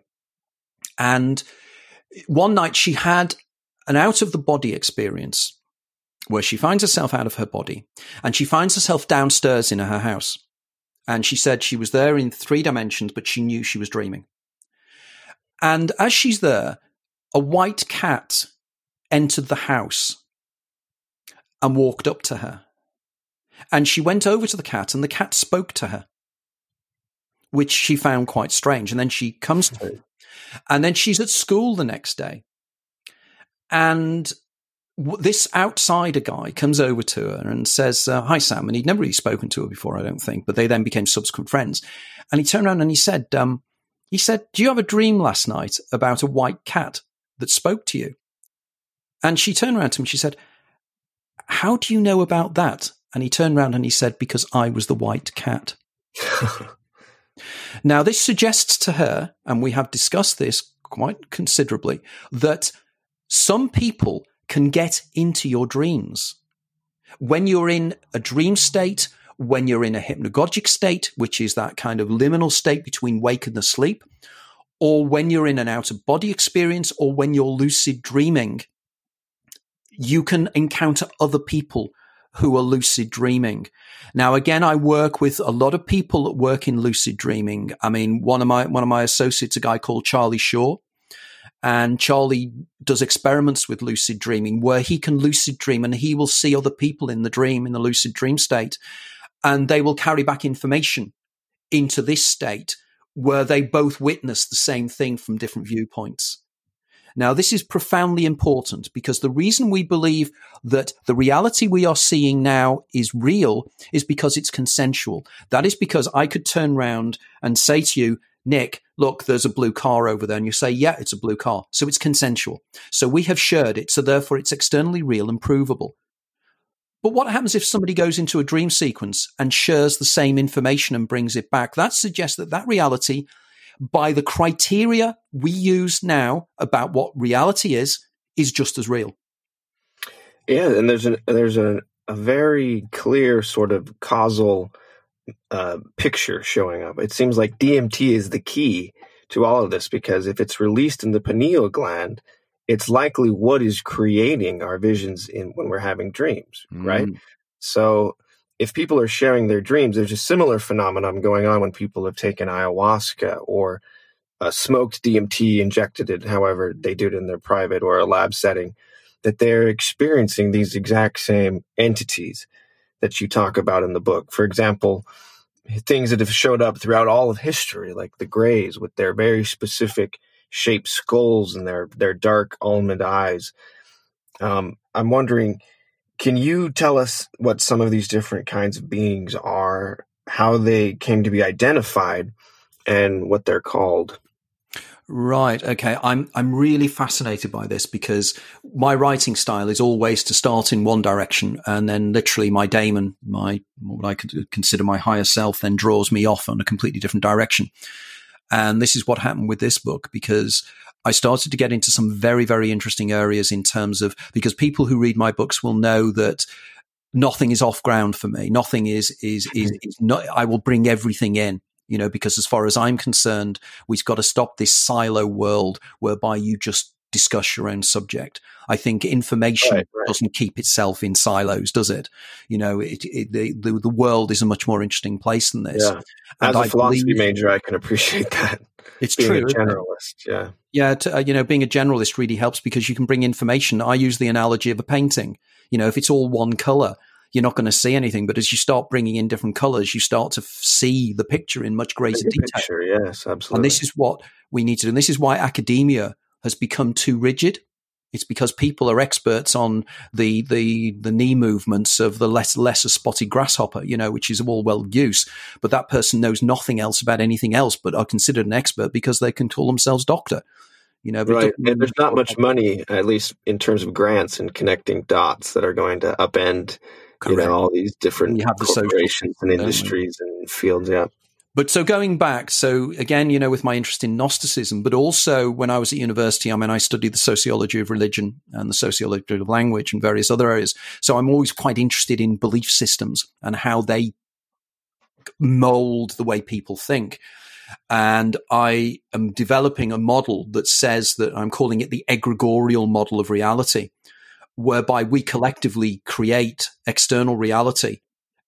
and one night she had an out of the body experience where she finds herself out of her body and she finds herself downstairs in her house. And she said she was there in three dimensions, but she knew she was dreaming. And as she's there, a white cat entered the house and walked up to her. And she went over to the cat, and the cat spoke to her, which she found quite strange. And then she comes to and then she's at school the next day. And this outsider guy comes over to her and says, uh, Hi, Sam. And he'd never really spoken to her before, I don't think, but they then became subsequent friends. And he turned around and he said, um, he said, Do you have a dream last night about a white cat that spoke to you? And she turned around to him. And she said, How do you know about that? And he turned around and he said, Because I was the white cat. *laughs* Now, this suggests to her, and we have discussed this quite considerably, that some people can get into your dreams. When you're in a dream state, when you're in a hypnagogic state, which is that kind of liminal state between wake and asleep, or when you're in an out of body experience, or when you're lucid dreaming, you can encounter other people who are lucid dreaming. Now, again, I work with a lot of people that work in lucid dreaming. I mean, one of my, one of my associates, a guy called Charlie Shaw, and Charlie does experiments with lucid dreaming where he can lucid dream and he will see other people in the dream, in the lucid dream state, and they will carry back information into this state where they both witness the same thing from different viewpoints. Now, this is profoundly important because the reason we believe that the reality we are seeing now is real is because it's consensual. That is because I could turn around and say to you, Nick, look, there's a blue car over there. And you say, yeah, it's a blue car. So it's consensual. So we have shared it. So therefore it's externally real and provable. But what happens if somebody goes into a dream sequence and shares the same information and brings it back? That suggests that that reality by the criteria we use now about what reality is, is just as real. Yeah, and there's an there's a, a very clear sort of causal uh, picture showing up. It seems like DMT is the key to all of this because if it's released in the pineal gland, it's likely what is creating our visions in when we're having dreams, mm. right? So if people are sharing their dreams, there's a similar phenomenon going on when people have taken ayahuasca or uh, smoked DMT, injected it, however they do it in their private or a lab setting, that they're experiencing these exact same entities that you talk about in the book. For example, things that have showed up throughout all of history, like the Greys with their very specific shaped skulls and their their dark almond eyes. Um, I'm wondering, can you tell us what some of these different kinds of beings are, how they came to be identified, and what they're called? Right. Okay. I'm I'm really fascinated by this because my writing style is always to start in one direction and then literally my daemon, my what I could consider my higher self, then draws me off on a completely different direction. And this is what happened with this book because I started to get into some very very interesting areas in terms of because people who read my books will know that nothing is off ground for me. Nothing is is is, mm-hmm. is not. I will bring everything in you know, because as far as I'm concerned, we've got to stop this silo world whereby you just discuss your own subject. I think information right, right. doesn't keep itself in silos, does it? You know, it, it, the, the, the world is a much more interesting place than this. Yeah. As a I philosophy believe, major, I can appreciate *laughs* that. It's being true. A generalist, yeah, yeah. To, uh, you know, being a generalist really helps because you can bring information. I use the analogy of a painting. You know, if it's all one color, you're not going to see anything. But as you start bringing in different colors, you start to f- see the picture in much greater detail. Picture, yes, absolutely. And this is what we need to do. And this is why academia has become too rigid. It's because people are experts on the the the knee movements of the less lesser spotted grasshopper, you know, which is all well use. But that person knows nothing else about anything else, but are considered an expert because they can call themselves doctor. You know, right. And there's not much money, at least in terms of grants and connecting dots that are going to upend Correct. you know all these different you have the corporations and industries and fields. Yeah. But so going back, so again, you know, with my interest in Gnosticism, but also when I was at university, I mean, I studied the sociology of religion and the sociology of language and various other areas. So I'm always quite interested in belief systems and how they mold the way people think. And I am developing a model that says that I'm calling it the egregorial model of reality, whereby we collectively create external reality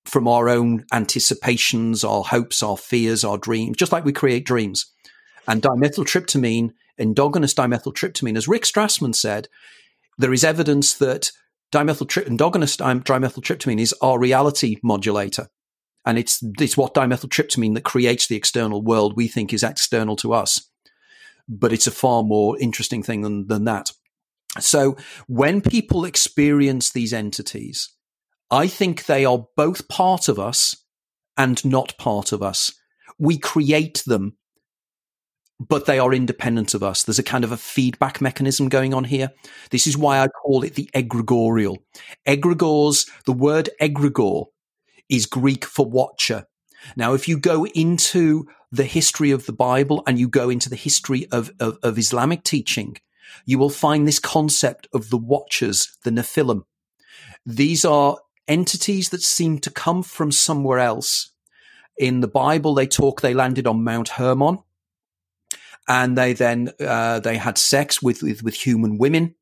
from our own anticipations, our hopes, our fears, our dreams, just like we create dreams. And dimethyltryptamine, endogenous dimethyltryptamine, as Rick Strassman said, there is evidence that dimethyltryptamine, endogenous dimethyltryptamine is our reality modulator. And it's, it's what dimethyltryptamine that creates the external world we think is external to us. But it's a far more interesting thing than, than that. So when people experience these entities, I think they are both part of us and not part of us. We create them, but they are independent of us. There's a kind of a feedback mechanism going on here. This is why I call it the egregorial. Egregores, the word egregore is Greek for watcher. Now, if you go into the history of the Bible and you go into the history of, of, of Islamic teaching, you will find this concept of the watchers, the Nephilim. These are entities that seem to come from somewhere else. In the Bible, they talk they landed on Mount Hermon, and they then uh, they had sex with, with with human women,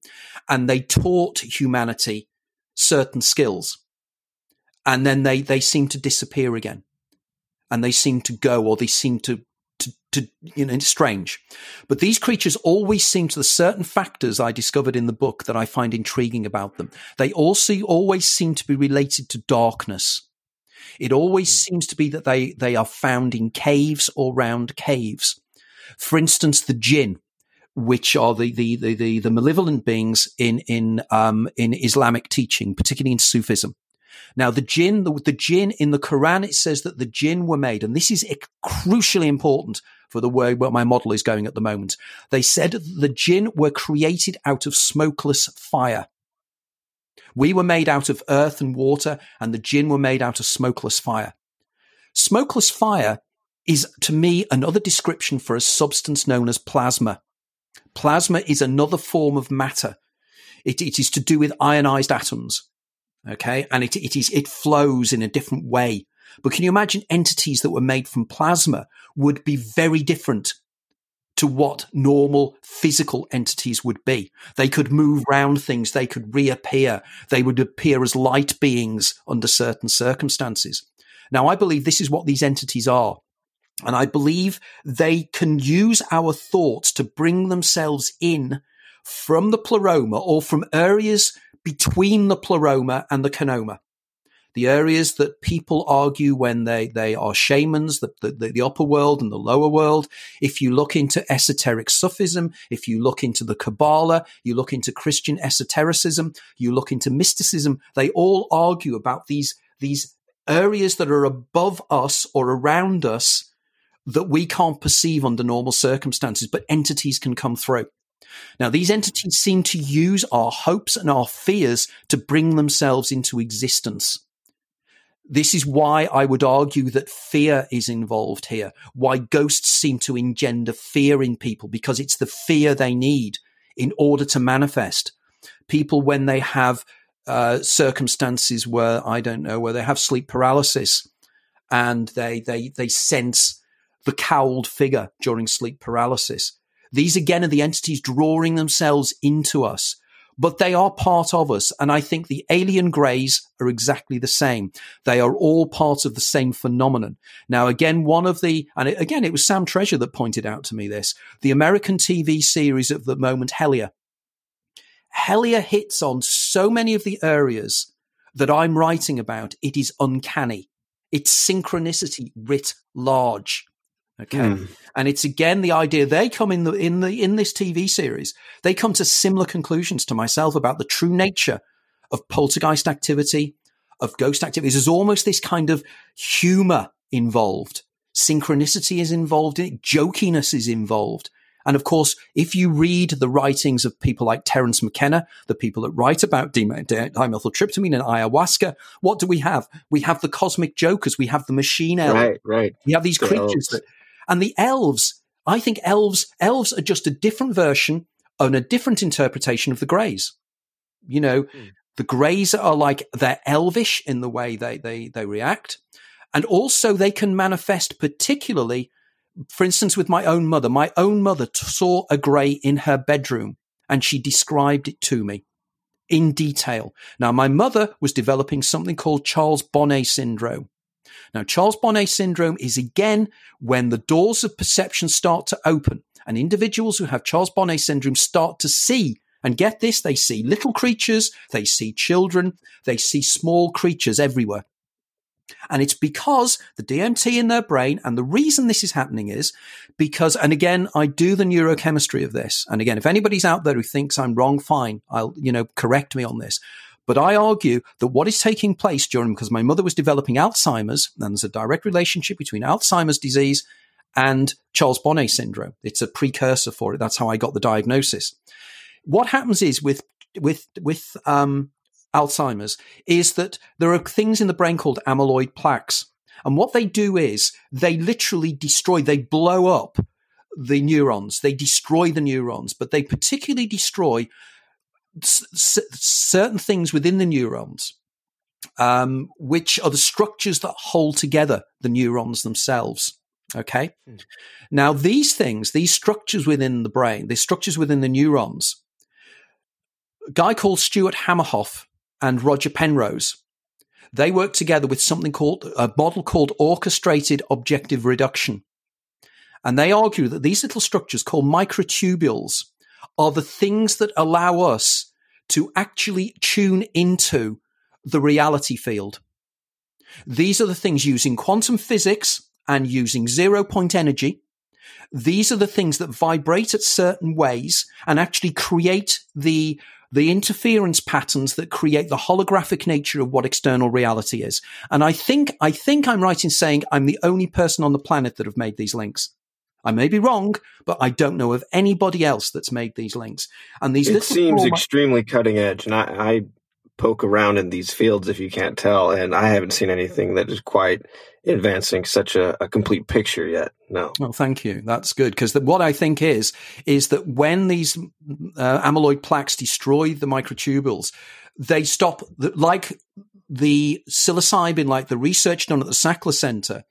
and they taught humanity certain skills, and then they they seem to disappear again, and they seem to go, or they seem to to, you know, it's strange. But these creatures always seem to the certain factors I discovered in the book that I find intriguing about them. They also always seem to be related to darkness. It always mm. seems to be that they, they are found in caves or round caves. For instance, the jinn, which are the, the, the, the, the malevolent beings in, in, um, in Islamic teaching, particularly in Sufism. Now, the jinn, the, the jinn in the Quran, it says that the jinn were made, and this is crucially important for the way where my model is going at the moment. They said the jinn were created out of smokeless fire. We were made out of earth and water, and the jinn were made out of smokeless fire. Smokeless fire is to me another description for a substance known as plasma. Plasma is another form of matter. It, it is to do with ionized atoms. Okay. And it, it is, it flows in a different way. But can you imagine entities that were made from plasma would be very different to what normal physical entities would be. They could move around things. They could reappear. They would appear as light beings under certain circumstances. Now, I believe this is what these entities are. And I believe they can use our thoughts to bring themselves in from the pleroma or from areas between the pleroma and the kenoma. The areas that people argue when they, they are shamans, the, the, the upper world and the lower world. If you look into esoteric Sufism, if you look into the Kabbalah, you look into Christian esotericism, you look into mysticism, they all argue about these, these areas that are above us or around us that we can't perceive under normal circumstances, but entities can come through. Now, these entities seem to use our hopes and our fears to bring themselves into existence. This is why I would argue that fear is involved here, why ghosts seem to engender fear in people, because it's the fear they need in order to manifest. People, when they have uh, circumstances where, I don't know, where they have sleep paralysis and they, they, they sense the cowled figure during sleep paralysis. These again are the entities drawing themselves into us, but they are part of us. And I think the alien greys are exactly the same. They are all part of the same phenomenon. Now, again, one of the, and again, it was Sam Treasure that pointed out to me this, the American TV series of the moment, Hellier. Hellier hits on so many of the areas that I'm writing about. It is uncanny. It's synchronicity writ large. Okay. Mm. And it's again the idea they come in the in the in this TV series, they come to similar conclusions to myself about the true nature of poltergeist activity, of ghost activities. There's almost this kind of humor involved. Synchronicity is involved in it, jokiness is involved. And of course, if you read the writings of people like Terence McKenna, the people that write about dimethyltryptamine and ayahuasca, what do we have? We have the cosmic jokers. We have the machine elves. Right, right. We have these the creatures that and the elves, I think elves, elves are just a different version and a different interpretation of the greys. You know, mm. the greys are like they're elvish in the way they, they, they react. And also they can manifest particularly, for instance, with my own mother. My own mother t- saw a grey in her bedroom and she described it to me in detail. Now, my mother was developing something called Charles Bonnet syndrome. Now, Charles Bonnet syndrome is again when the doors of perception start to open and individuals who have Charles Bonnet syndrome start to see and get this, they see little creatures, they see children, they see small creatures everywhere. And it's because the DMT in their brain, and the reason this is happening is because, and again, I do the neurochemistry of this. And again, if anybody's out there who thinks I'm wrong, fine. I'll, you know, correct me on this. But I argue that what is taking place during, because my mother was developing Alzheimer's, and there's a direct relationship between Alzheimer's disease and Charles Bonnet syndrome. It's a precursor for it. That's how I got the diagnosis. What happens is with, with, with, um, Alzheimer's is that there are things in the brain called amyloid plaques. And what they do is they literally destroy, they blow up the neurons, they destroy the neurons, but they particularly destroy s- certain things within the neurons, um, which are the structures that hold together the neurons themselves. Okay. Mm. Now, these things, these structures within the brain, these structures within the neurons, a guy called Stuart Hameroff and Roger Penrose, they work together with something called a model called orchestrated objective reduction. And they argue that these little structures called microtubules are the things that allow us to actually tune into the reality field. These are the things using quantum physics and using zero point energy. These are the things that vibrate at certain ways and actually create the the interference patterns that create the holographic nature of what external reality is. And I think I think I'm right in saying I'm the only person on the planet that have made these links. I may be wrong, but I don't know of anybody else that's made these links. And these it seems extremely cutting edge, and I, I poke around in these fields if you can't tell, and I haven't seen anything that is quite advancing such a, a complete picture yet. No. Well, thank you. That's good because what I think is is that when these uh, amyloid plaques destroy the microtubules, they stop like the psilocybin, like the research done at the Sackler Center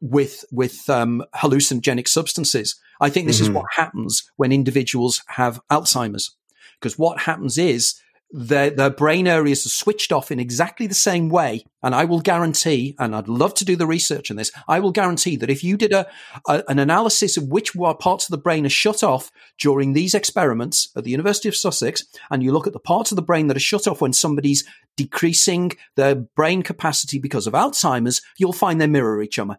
with with um, hallucinogenic substances. I think this mm-hmm. is what happens when individuals have Alzheimer's, because what happens is their, their brain areas are switched off in exactly the same way. And I will guarantee, and I'd love to do the research on this, I will guarantee that if you did a, a, an analysis of which parts of the brain are shut off during these experiments at the University of Sussex, and you look at the parts of the brain that are shut off when somebody's decreasing their brain capacity because of Alzheimer's, you'll find they mirror each other.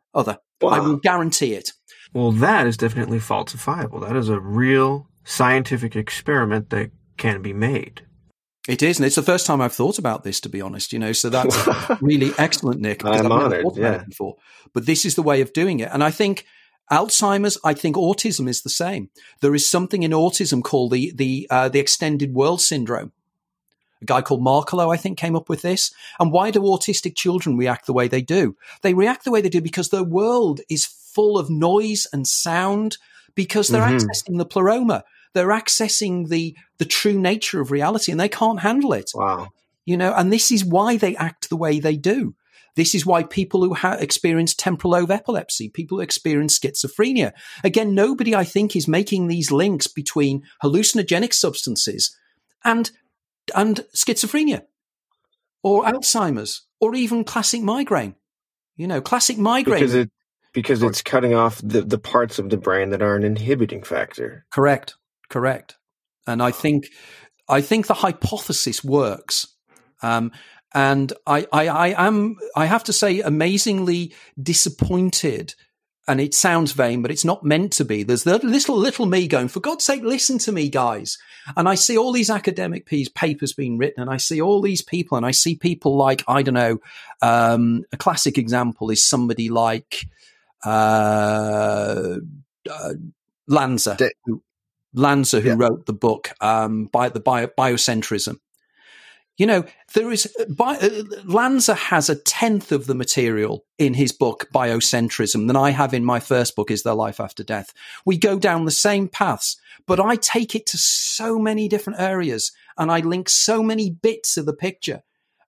Wow. I will guarantee it. Well, that is definitely falsifiable. That is a real scientific experiment that can be made. It is, and it's the first time I've thought about this, to be honest. You know, so that's *laughs* really excellent, Nick. I'm I've honored. Yeah. before, but this is the way of doing it, and I think Alzheimer's. I think autism is the same. There is something in autism called the the uh, the extended world syndrome. A guy called Markelo, I think, came up with this. And why do autistic children react the way they do? They react the way they do because their world is full of noise and sound because they're mm-hmm. accessing the pleroma they're accessing the the true nature of reality and they can't handle it. Wow. You know, and this is why they act the way they do. This is why people who ha- experience temporal lobe epilepsy, people who experience schizophrenia, again, nobody I think is making these links between hallucinogenic substances and and schizophrenia or Alzheimer's or even classic migraine. You know, classic migraine. Because, it, because it's cutting off the, the parts of the brain that are an inhibiting factor. Correct correct. And I think I think the hypothesis works. Um, and I, I, I am, I have to say, amazingly disappointed. And it sounds vain, but it's not meant to be. There's the little, little me going, for God's sake, listen to me, guys. And I see all these academic piece, papers being written, and I see all these people, and I see people like, I don't know, um, a classic example is somebody like uh, uh, Lanza, De- Lanza, who yeah. wrote the book um, by the bio, biocentrism. You know, there is by, uh, Lanza has a tenth of the material in his book Biocentrism than I have in my first book, Is There Life After Death? We go down the same paths, but I take it to so many different areas and I link so many bits of the picture.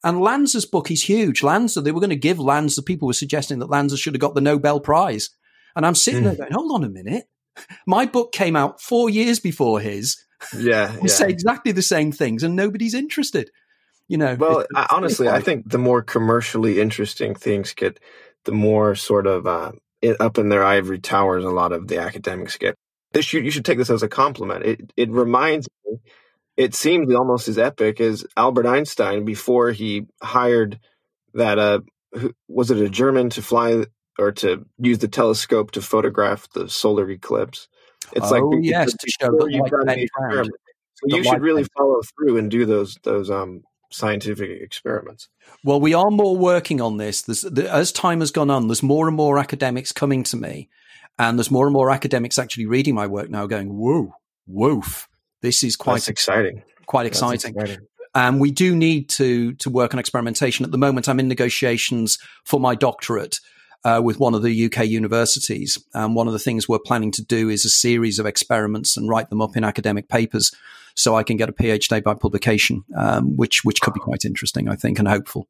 And Lanza's book is huge. Lanza, they were going to give Lanza, people were suggesting that Lanza should have got the Nobel Prize. And I'm sitting mm. there going, hold on a minute. My book came out four years before his. Yeah, *laughs* we yeah. say exactly the same things, and nobody's interested. You know. Well, I, honestly, I think the more commercially interesting things get, the more sort of uh, up in their ivory towers. A lot of the academics get. This you, you should take this as a compliment. It it reminds me. It seems almost as epic as Albert Einstein before he hired that uh was it a German to fly or to use the telescope to photograph the solar eclipse. It's oh, like yes, to show the you've done the experiment. So you should really follow through and do those those um, scientific experiments. Well, we are more working on this. The, as time has gone on, there's more and more academics coming to me, and there's more and more academics actually reading my work now, going, "Whoa, woof! This is quite That's exciting. Quite exciting." exciting. And we do need to to work on experimentation. At the moment, I'm in negotiations for my doctorate uh, with one of the UK universities. And one of the things we're planning to do is a series of experiments and write them up in academic papers so I can get a PhD by publication, um, which, which could be quite interesting, I think, and hopeful.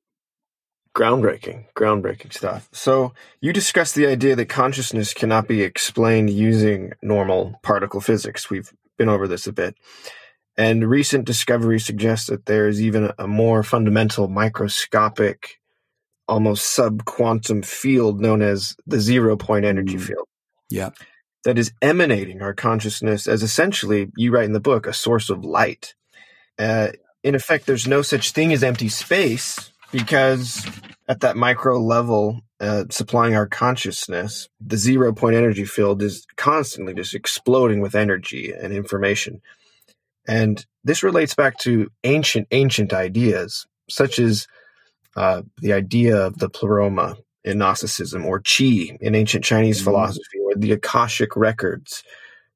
Groundbreaking, groundbreaking stuff. So, you discussed the idea that consciousness cannot be explained using normal particle physics. We've been over this a bit. And recent discovery suggests that there is even a more fundamental microscopic almost sub quantum field known as the zero point energy mm. field. Yeah. That is emanating our consciousness as essentially, you write in the book, a source of light. Uh, in effect, there's no such thing as empty space because at that micro level, uh, supplying our consciousness, the zero point energy field is constantly just exploding with energy and information. And this relates back to ancient, ancient ideas, such as uh, the idea of the pleroma in Gnosticism or Qi in ancient Chinese mm-hmm. philosophy or the Akashic records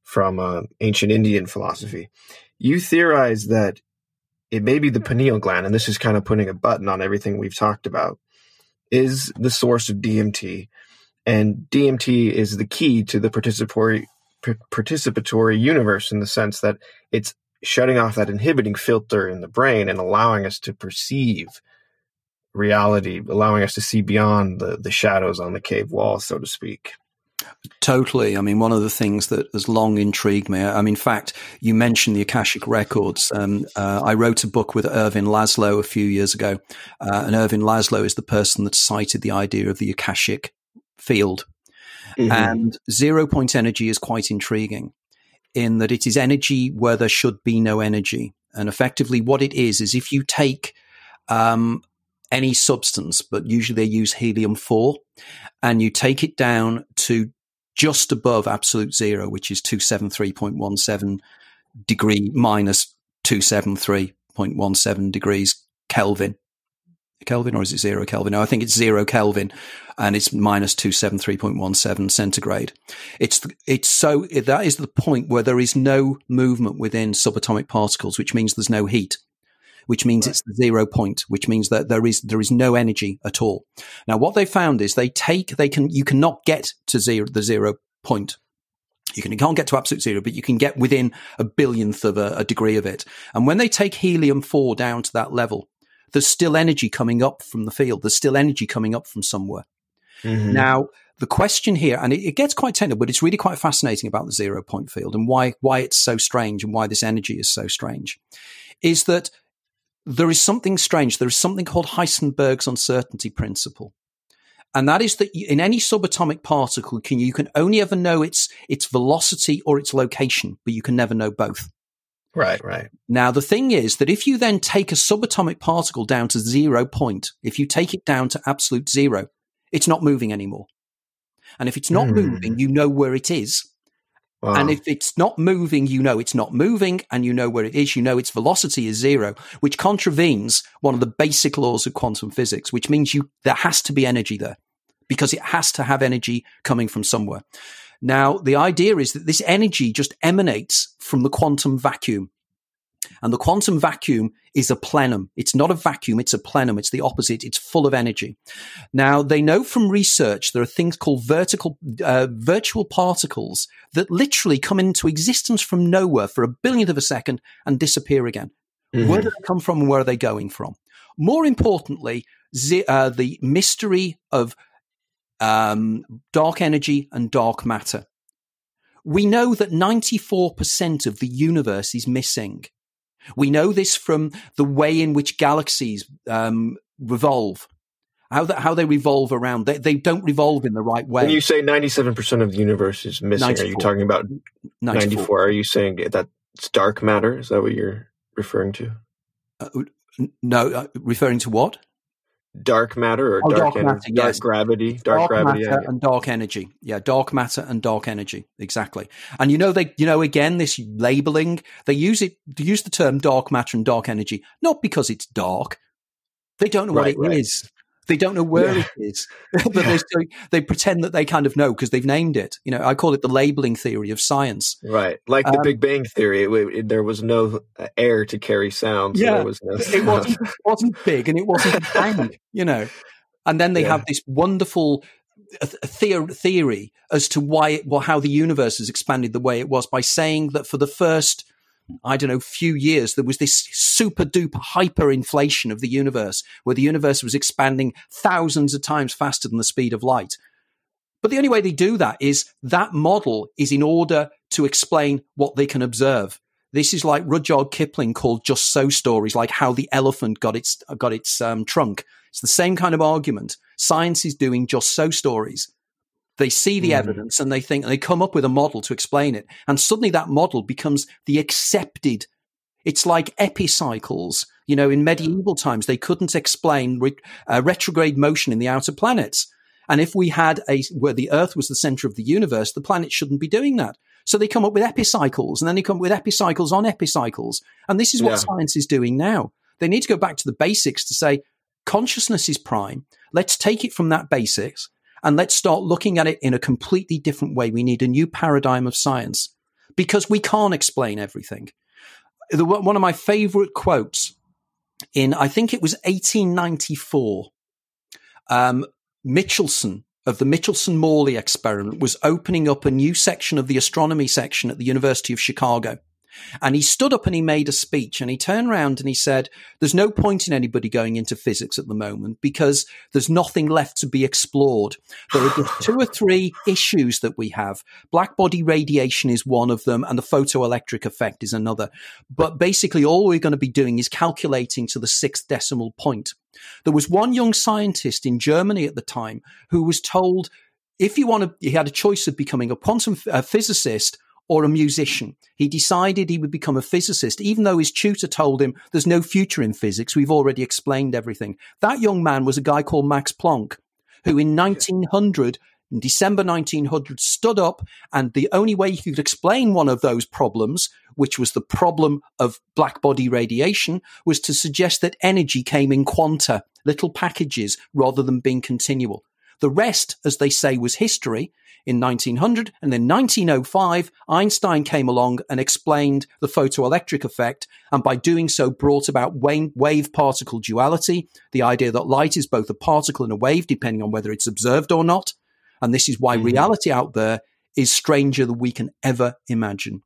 from uh, ancient Indian philosophy. You theorize that it may be the pineal gland, and this is kind of putting a button on everything we've talked about, is the source of DMT. And DMT is the key to the participatory participatory universe in the sense that it's shutting off that inhibiting filter in the brain and allowing us to perceive reality, allowing us to see beyond the, the shadows on the cave wall, so to speak. Totally. I mean, one of the things that has long intrigued me. I mean, in fact, you mentioned the Akashic Records. Um, uh, I wrote a book with Ervin Laszlo a few years ago, uh, and Ervin Laszlo is the person that cited the idea of the Akashic field. Mm-hmm. And zero point energy is quite intriguing in that it is energy where there should be no energy. And effectively, what it is is if you take um, any substance, but usually they use helium 4, and you take it down to just above absolute zero, which is 273.17 degree minus 273.17 degrees Kelvin. Kelvin or is it zero Kelvin? No, I think it's zero Kelvin and it's minus 273.17 centigrade. It's, it's so, that is the point where there is no movement within subatomic particles, which means there's no heat which means right. it's the zero point, which means that there is there is no energy at all. Now, what they found is they take they can you cannot get to zero the zero point. You, can, you can't get to absolute zero, but you can get within a billionth of a, a degree of it. And when they take helium four down to that level, there's still energy coming up from the field. There's still energy coming up from somewhere. Mm-hmm. Now, the question here, and it, it, gets quite technical, but it's really quite fascinating about the zero point field and why why it's so strange and why this energy is so strange, is that there is something strange. There is something called Heisenberg's uncertainty principle. And that is that in any subatomic particle, can, you can only ever know its, its velocity or its location, but you can never know both. Right, right. Now, the thing is that if you then take a subatomic particle down to zero point, if you take it down to absolute zero, it's not moving anymore. And if it's not mm. moving, you know where it is. Wow. And if it's not moving, you know it's not moving and you know where it is. You know its velocity is zero, which contravenes one of the basic laws of quantum physics, which means you, there has to be energy there because it has to have energy coming from somewhere. Now, the idea is that this energy just emanates from the quantum vacuum. And the quantum vacuum is a plenum. It's not a vacuum. It's a plenum. It's the opposite. It's full of energy. Now they know from research there are things called vertical, uh, virtual particles that literally come into existence from nowhere for a billionth of a second and disappear again. Mm-hmm. Where do they come from and where are they going from? More importantly, the, uh, the mystery of um, dark energy and dark matter. We know that 94% of the universe is missing. We know this from the way in which galaxies um, revolve, how that how they revolve around. They they don't revolve in the right way. When you say ninety seven percent of the universe is missing, 94. are you talking about ninety four? Are you saying that it's dark matter? Is that what you're referring to? Uh, no, uh, referring to what? Dark matter or oh, dark, dark, energy, matter, dark yes. gravity, dark, dark gravity, matter yeah. and dark energy. Yeah, dark matter and dark energy. Exactly. And you know, they, you know, again, this labeling, they use it, they use the term dark matter and dark energy, not because it's dark. They don't know right, what it right. is. They don't know where yeah. it is, *laughs* but they, they pretend that they kind of know because they've named it. You know, I call it the labeling theory of science. Right, like the um, Big Bang theory. It, it, there was no uh, air to carry sound. So yeah, was no it wasn't, wasn't big and it wasn't *laughs* a bang. You know, and then they yeah. have this wonderful uh, theory as to why, well, how the universe has expanded the way it was by saying that for the first I don't know, few years, there was this super duper hyperinflation of the universe where the universe was expanding thousands of times faster than the speed of light. But the only way they do that is that model is in order to explain what they can observe. This is like Rudyard Kipling called just so stories, like how the elephant got its, got its um, trunk. It's the same kind of argument. Science is doing just so stories. They see the mm. evidence and they think, and they come up with a model to explain it. And suddenly that model becomes the accepted. It's like epicycles. You know, in medieval times, they couldn't explain re- uh, retrograde motion in the outer planets. And if we had a, where the earth was the center of the universe, the planet shouldn't be doing that. So they come up with epicycles and then they come up with epicycles on epicycles. And this is what yeah. science is doing now. They need to go back to the basics to say consciousness is prime. Let's take it from that basics and let's start looking at it in a completely different way. We need a new paradigm of science because we can't explain everything. The, one of my favorite quotes in, I think it was 1894, um, Michelson of the Michelson Morley experiment was opening up a new section of the astronomy section at the University of Chicago. And he stood up and he made a speech and he turned around and he said, There's no point in anybody going into physics at the moment because there's nothing left to be explored. There are two or three issues that we have. Black body radiation is one of them and the photoelectric effect is another. But basically, all we're going to be doing is calculating to the sixth decimal point. There was one young scientist in Germany at the time who was told if you want to, he had a choice of becoming a quantum a physicist or a musician. He decided he would become a physicist, even though his tutor told him there's no future in physics. We've already explained everything. That young man was a guy called Max Planck, who in 1900 in December 1900 stood up and the only way he could explain one of those problems, which was the problem of black body radiation, was to suggest that energy came in quanta, little packages, rather than being continual. The rest, as they say, was history in 1900. And then 1905, Einstein came along and explained the photoelectric effect. And by doing so, brought about wave particle duality, the idea that light is both a particle and a wave, depending on whether it's observed or not. And this is why mm-hmm. reality out there is stranger than we can ever imagine.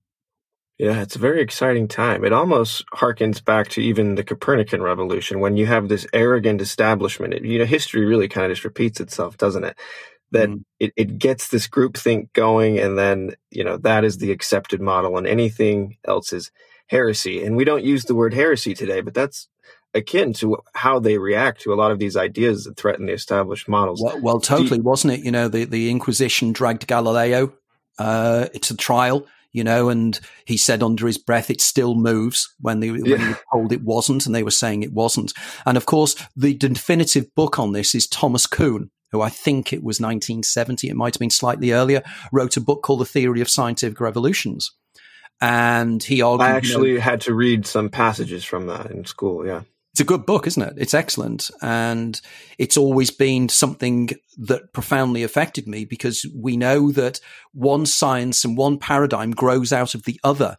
Yeah, it's a very exciting time. It almost harkens back to even the Copernican revolution when you have this arrogant establishment. It, you know, history really kind of just repeats itself, doesn't it? That mm. it, it gets this groupthink going, and then, you know, that is the accepted model, and anything else is heresy. And we don't use the word heresy today, but that's akin to how they react to a lot of these ideas that threaten the established models. Well, well totally, you, wasn't it? You know, the, the Inquisition dragged Galileo uh, to trial, you know, and he said under his breath, it still moves when they, yeah. when he was told it wasn't, and they were saying it wasn't. And of course, the definitive book on this is Thomas Kuhn, who I think it was 1970, it might have been slightly earlier, wrote a book called The Theory of Scientific Revolutions. And he argued. I actually you know, had to read some passages from that in school, yeah it's a good book, isn't it? It's excellent. And it's always been something that profoundly affected me because we know that one science and one paradigm grows out of the other,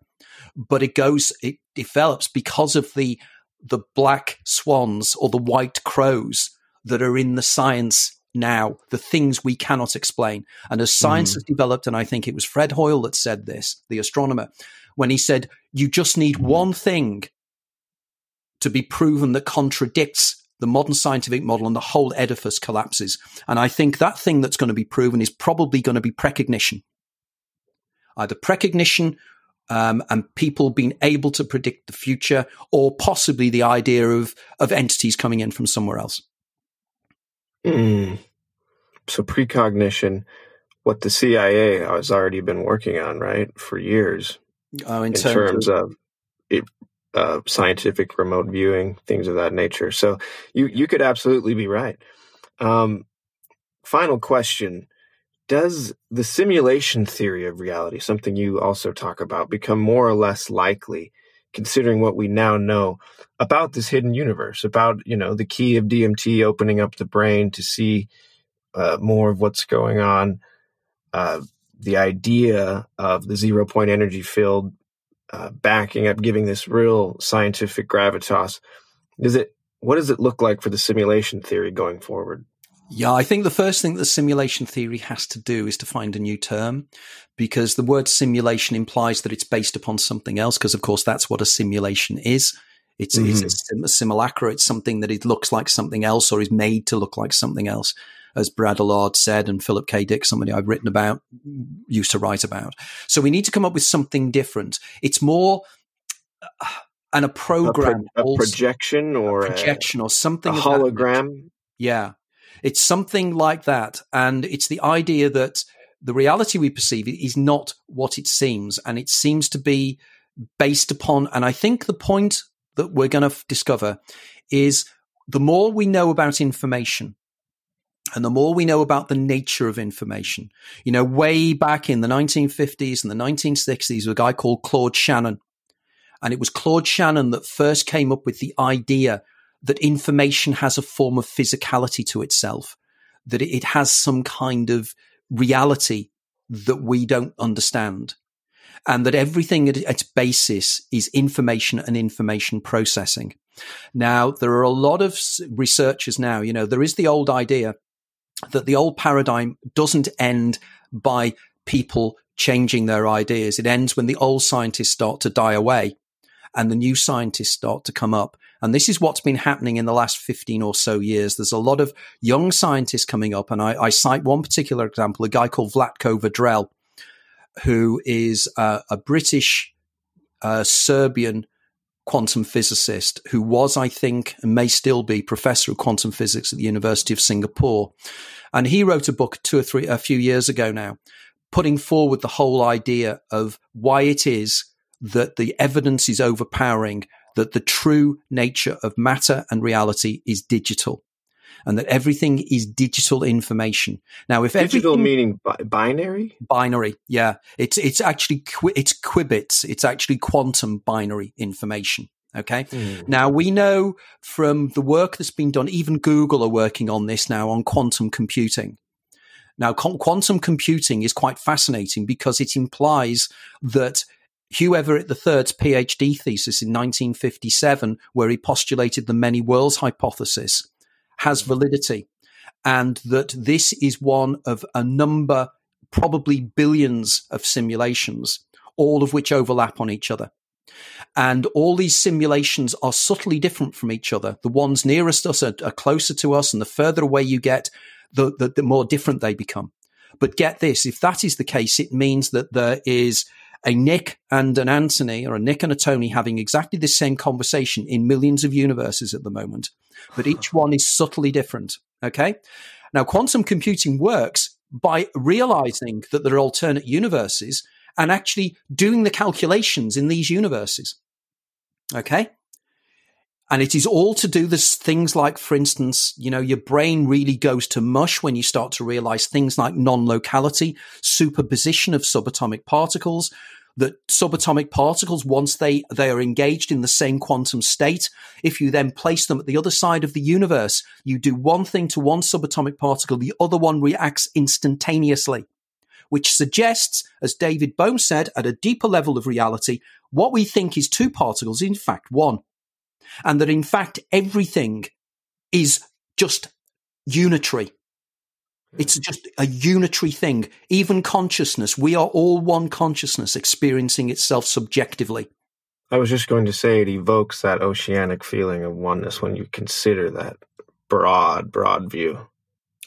but it goes, it develops because of the, the black swans or the white crows that are in the science now, the things we cannot explain. And as science mm. has developed, and I think it was Fred Hoyle that said this, the astronomer, when he said, you just need one thing to be proven that contradicts the modern scientific model and the whole edifice collapses. And I think that thing that's going to be proven is probably going to be precognition. Either precognition um, and people being able to predict the future, or possibly the idea of, of entities coming in from somewhere else. Mm. So, precognition, what the CIA has already been working on, right, for years. Oh, in, in terms, terms, of, of it, uh, scientific remote viewing, things of that nature. So you you could absolutely be right. Um, final question: Does the simulation theory of reality, something you also talk about, become more or less likely, considering what we now know about this hidden universe, about you know the key of DMT opening up the brain to see uh, more of what's going on? Uh, the idea of the zero point energy field uh, backing up, giving this real scientific gravitas. Is it what does it look like for the simulation theory going forward? Yeah, I think the first thing that the simulation theory has to do is to find a new term because the word simulation implies that it's based upon something else. Because, of course, that's what a simulation is. It's, mm-hmm. it's a simulacra. It's something that it looks like something else or is made to look like something else as Baudrillard said, and Philip K. Dick, somebody I've written about, used to write about. So we need to come up with something different. It's more uh, and a program, a, pro- a projection or a projection a, or something, a hologram. Yeah, it's something like that, and it's the idea that the reality we perceive is not what it seems, and it seems to be based upon. And I think the point that we're going to f- discover is the more we know about information, and the more we know about the nature of information, you know, way back in the 1950s and the 1960s, a guy called Claude Shannon. And it was Claude Shannon that first came up with the idea that information has a form of physicality to itself, that it has some kind of reality that we don't understand. And that everything at its basis is information and information processing. Now, there are a lot of researchers now, you know, there is the old idea that the old paradigm doesn't end by people changing their ideas. It ends when the old scientists start to die away and the new scientists start to come up. And this is what's been happening in the last 15 or so years. There's a lot of young scientists coming up. And I, I cite one particular example, a guy called Vlatko Vedral, who is uh, a British uh, Serbian quantum physicist who was, I think, and may still be professor of quantum physics at the University of Singapore. And he wrote a book two or three, a few years ago now, putting forward the whole idea of why it is that the evidence is overpowering that the true nature of matter and reality is digital and that everything is digital information. Now, if digital meaning bi- binary, binary, yeah, it's it's actually qu- it's qubits. It's actually quantum binary information. Okay. Mm. Now we know from the work that's been done, even Google are working on this now on quantum computing. Now, qu- quantum computing is quite fascinating because it implies that Hugh Everett III's PhD thesis in 1957, where he postulated the many worlds hypothesis, has validity and that this is one of a number, probably billions of simulations, all of which overlap on each other. And all these simulations are subtly different from each other. The ones nearest us are, are closer to us, and the further away you get, the, the, the more different they become. But get this, if that is the case, it means that there is a Nick and an Anthony or a Nick and a Tony having exactly the same conversation in millions of universes at the moment, but each *laughs* one is subtly different. Okay. Now, quantum computing works by realizing that there are alternate universes and actually doing the calculations in these universes. Okay. And it is all to do this things like, for instance, you know, your brain really goes to mush when you start to realize things like non-locality, superposition of subatomic particles, that subatomic particles, once they, they are engaged in the same quantum state, if you then place them at the other side of the universe, you do one thing to one subatomic particle, the other one reacts instantaneously, which suggests, as David Bohm said, at a deeper level of reality, what we think is two particles, in fact, one and that in fact everything is just unitary. It's hmm. just a unitary thing. Even consciousness, we are all one consciousness experiencing itself subjectively. I was just going to say it evokes that oceanic feeling of oneness when you consider that broad, broad view.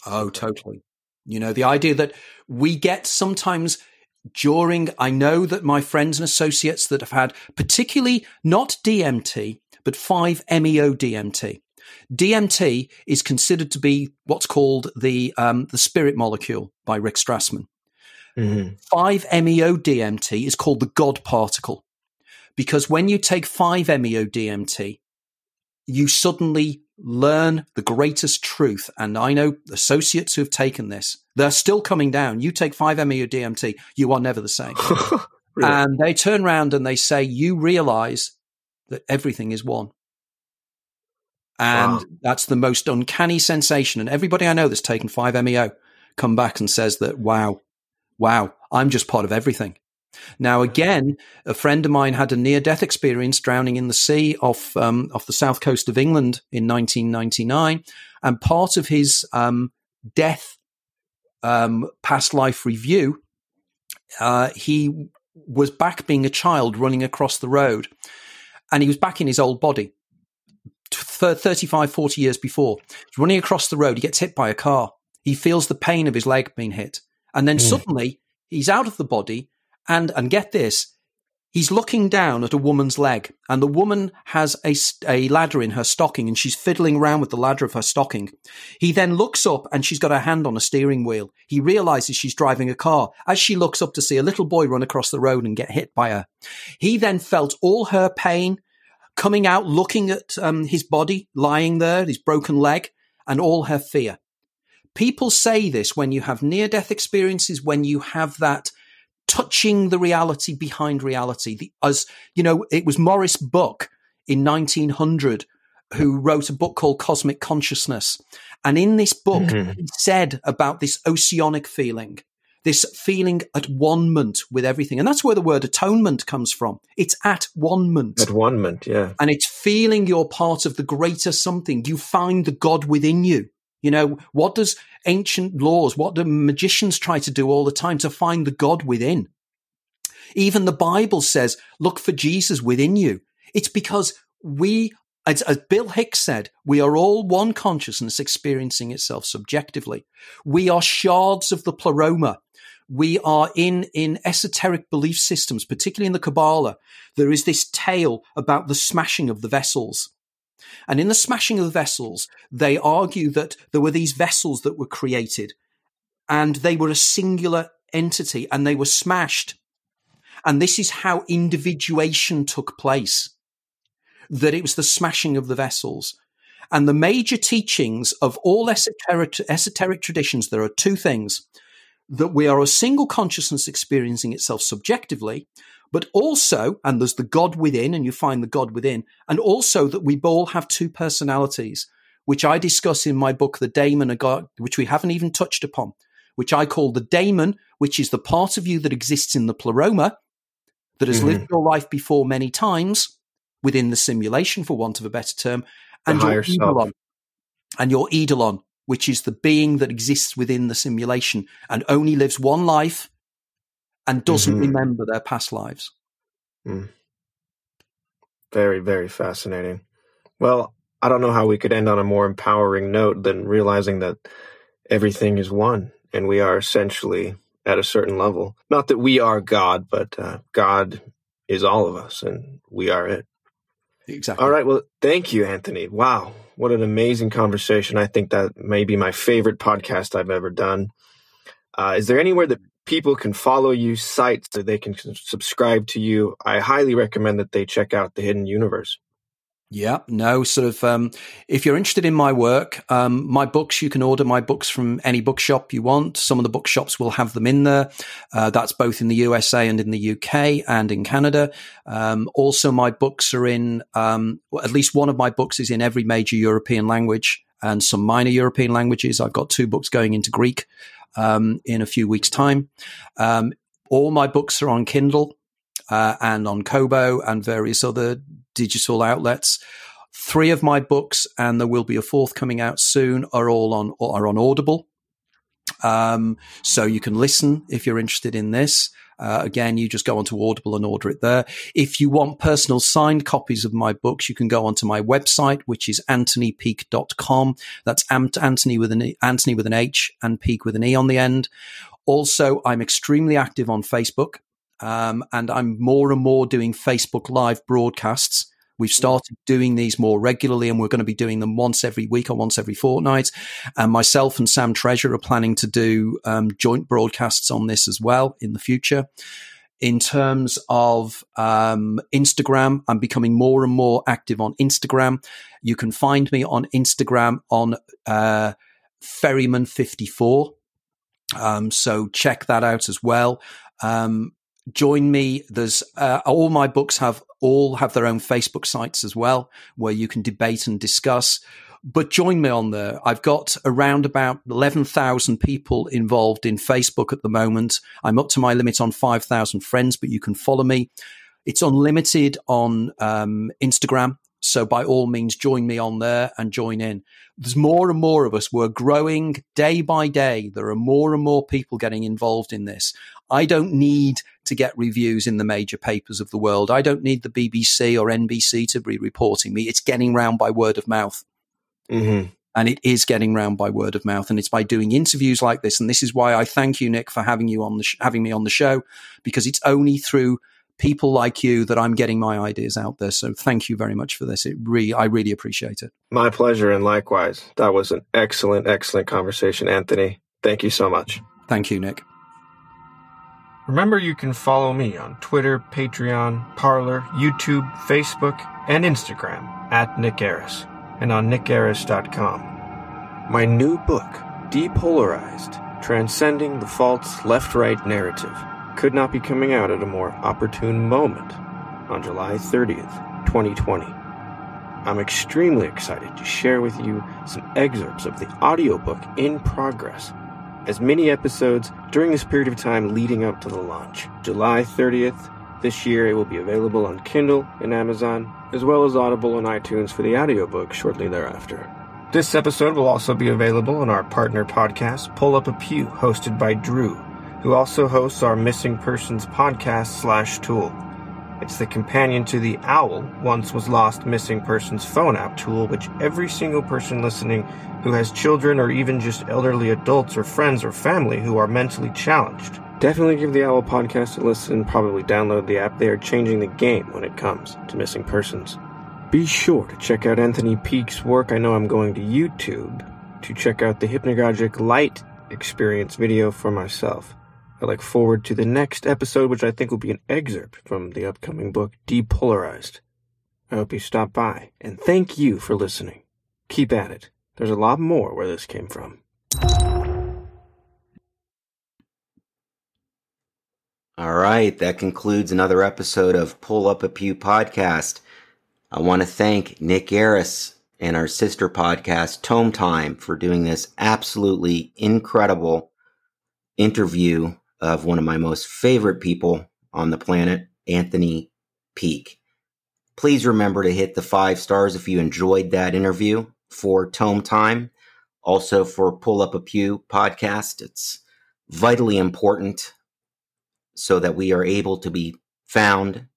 Oh, totally. You know, the idea that we get sometimes during, I know that my friends and associates that have had particularly not DMT, but 5-MeO-DMT. DMT is considered to be what's called the um, the spirit molecule by Rick Strassman. Mm-hmm. 5-MeO-DMT is called the God particle because when you take 5-MeO-DMT, you suddenly learn the greatest truth. And I know associates who have taken this, they're still coming down. You take 5-MeO-DMT, you are never the same. *laughs* really? And they turn around and they say, you realize that everything is one. And wow. that's the most uncanny sensation. And everybody I know that's taken 5-MeO come back and says that, wow, wow, I'm just part of everything. Now, again, a friend of mine had a near death experience drowning in the sea off, um, off the south coast of England in 1999. And part of his um, death um, past life review, uh, he was back being a child running across the road and he was back in his old body. 35, 40 years before, he's running across the road. He gets hit by a car. He feels the pain of his leg being hit. And then mm. suddenly he's out of the body. And, and get this, He's looking down at a woman's leg, and the woman has a, a ladder in her stocking, and she's fiddling around with the ladder of her stocking. He then looks up, and she's got her hand on a steering wheel. He realizes she's driving a car as she looks up to see a little boy run across the road and get hit by her. He then felt all her pain coming out, looking at um, his body lying there, his broken leg, and all her fear. People say this when you have near death experiences, when you have that touching the reality behind reality. The, as you know, it was Maurice Bucke in 1900 who wrote a book called Cosmic Consciousness. And in this book, mm-hmm. he said about this oceanic feeling this feeling at one-ment with everything. And that's where the word atonement comes from. It's at one-ment. At one-ment, yeah. And it's feeling you're part of the greater something. You find the God within you. You know, what does ancient laws, what do magicians try to do all the time to find the God within? Even the Bible says, look for Jesus within you. It's because we as, as, Bill Hicks said, we are all one consciousness experiencing itself subjectively. We are shards of the pleroma. We are in, in esoteric belief systems, particularly in the Kabbalah. There is this tale about the smashing of the vessels. And in the smashing of the vessels, they argue that there were these vessels that were created and they were a singular entity and they were smashed. And this is how individuation took place that it was the smashing of the vessels. And the major teachings of all esoteric, esoteric traditions, there are two things that we are a single consciousness experiencing itself subjectively, but also, and there's the God within, and you find the God within, and also that we all have two personalities, which I discuss in my book, The Daemon of God, which we haven't even touched upon, which I call the daemon, which is the part of you that exists in the pleroma, that has mm-hmm. lived your life before many times, within the simulation, for want of a better term, and your eidolon, and your eidolon, which is the being that exists within the simulation and only lives one life and doesn't mm-hmm. remember their past lives. Mm. Very, very fascinating. Well, I don't know how we could end on a more empowering note than realizing that everything is one and we are essentially at a certain level. Not that we are God, but uh, God is all of us and we are it. Exactly. All right. Well, thank you, Anthony. Wow. What an amazing conversation. I think that may be my favorite podcast I've ever done. Uh, is there anywhere that people can follow you, sites that they can subscribe to you? I highly recommend that they check out The Hidden Universe. Yeah, no, sort of. Um, if you're interested in my work, um, my books, you can order my books from any bookshop you want. Some of the bookshops will have them in there. Uh, that's both in the USA and in the UK and in Canada. Um, also, my books are in, um, at least one of my books is in every major European language and some minor European languages. I've got two books going into Greek um, in a few weeks' time. Um, all my books are on Kindle uh, and on Kobo and various other digital outlets. Three of my books, and there will be a fourth coming out soon, are all on are on Audible. Um, so you can listen if you're interested in this. Uh, again, you just go onto Audible and order it there. If you want personal signed copies of my books, you can go onto my website, which is anthonypeake.com. That's Anthony with an Anthony with an H and Peak with an E on the end. Also, I'm extremely active on Facebook. Um, and I'm more and more doing Facebook Live broadcasts. We've started doing these more regularly, and we're going to be doing them once every week or once every fortnight. And myself and Sam Treasure are planning to do um, joint broadcasts on this as well in the future. In terms of um, Instagram, I'm becoming more and more active on Instagram. You can find me on Instagram on uh, Ferryman54. Um, so check that out as well. Um, join me. There's uh, all my books have all have their own Facebook sites as well, where you can debate and discuss. But join me on there. I've got around about 11,000 people involved in Facebook at the moment. I'm up to my limit on 5,000 friends, but you can follow me. It's unlimited on um, Instagram. So by all means, join me on there and join in. There's more and more of us. We're growing day by day. There are more and more people getting involved in this. I don't need to get reviews in the major papers of the world. I don't need the BBC or NBC to be reporting me. It's getting round by word of mouth. Mm-hmm. And it is getting round by word of mouth, and it's by doing interviews like this. And this is why I thank you, Nick, for having you on the sh- having me on the show, because it's only through people like you that I'm getting my ideas out there. So thank you very much for this. It really, I really appreciate it. My pleasure, and likewise. That was an excellent, excellent conversation, Anthony. Thank you so much. Thank you, Nick. Remember, you can follow me on Twitter, Patreon, Parler, YouTube, Facebook, and Instagram at Nick Airus, and on nickairus.com. My new book, Depolarized Transcending the False Left Right Narrative could not be coming out at a more opportune moment on July 30th, 2020. I'm extremely excited to share with you some excerpts of the audiobook in progress as mini episodes during this period of time leading up to the launch. July 30th this year, it will be available on Kindle and Amazon, as well as Audible and iTunes for the audiobook shortly thereafter. This episode will also be available on our partner podcast, Pull Up a Pew, hosted by Drew, who also hosts our Missing Persons podcast slash tool. It's the companion to the OWL, once was lost missing persons phone app tool, which every single person listening who has children or even just elderly adults or friends or family who are mentally challenged. Definitely give the OWL podcast a listen, probably download the app. They are changing the game when it comes to missing persons. Be sure to check out Anthony Peake's work. I know I'm going to YouTube to check out the Hypnagogic Light experience video for myself. I look forward to the next episode, which I think will be an excerpt from the upcoming book, Depolarized. I hope you stop by, and thank you for listening. Keep at it. There's a lot more where this came from. All right, that concludes another episode of Pull Up a Pew podcast. I want to thank Nick Airus and our sister podcast, Tome Time, for doing this absolutely incredible interview of one of my most favorite people on the planet, Anthony Peake. Please remember to hit the five stars if you enjoyed that interview for Tome Time. Also for Pull Up a Pew podcast. It's vitally important so that we are able to be found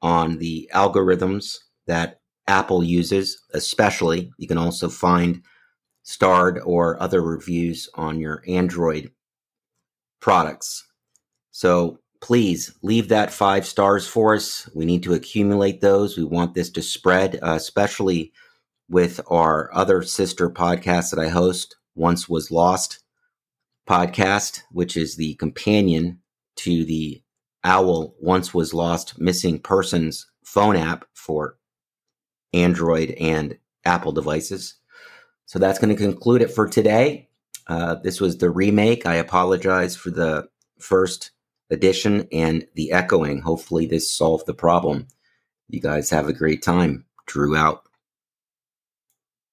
on the algorithms that Apple uses, especially. You can also find starred or other reviews on your Android products. So please leave that five stars for us. We need to accumulate those. We want this to spread, uh, especially with our other sister podcast that I host, Once Was Lost podcast, which is the companion to the OWL Once Was Lost Missing Persons phone app for Android and Apple devices. So that's going to conclude it for today. Uh, this was the remake. I apologize for the first edition and the echoing. Hopefully, this solved the problem. You guys have a great time. Drew out.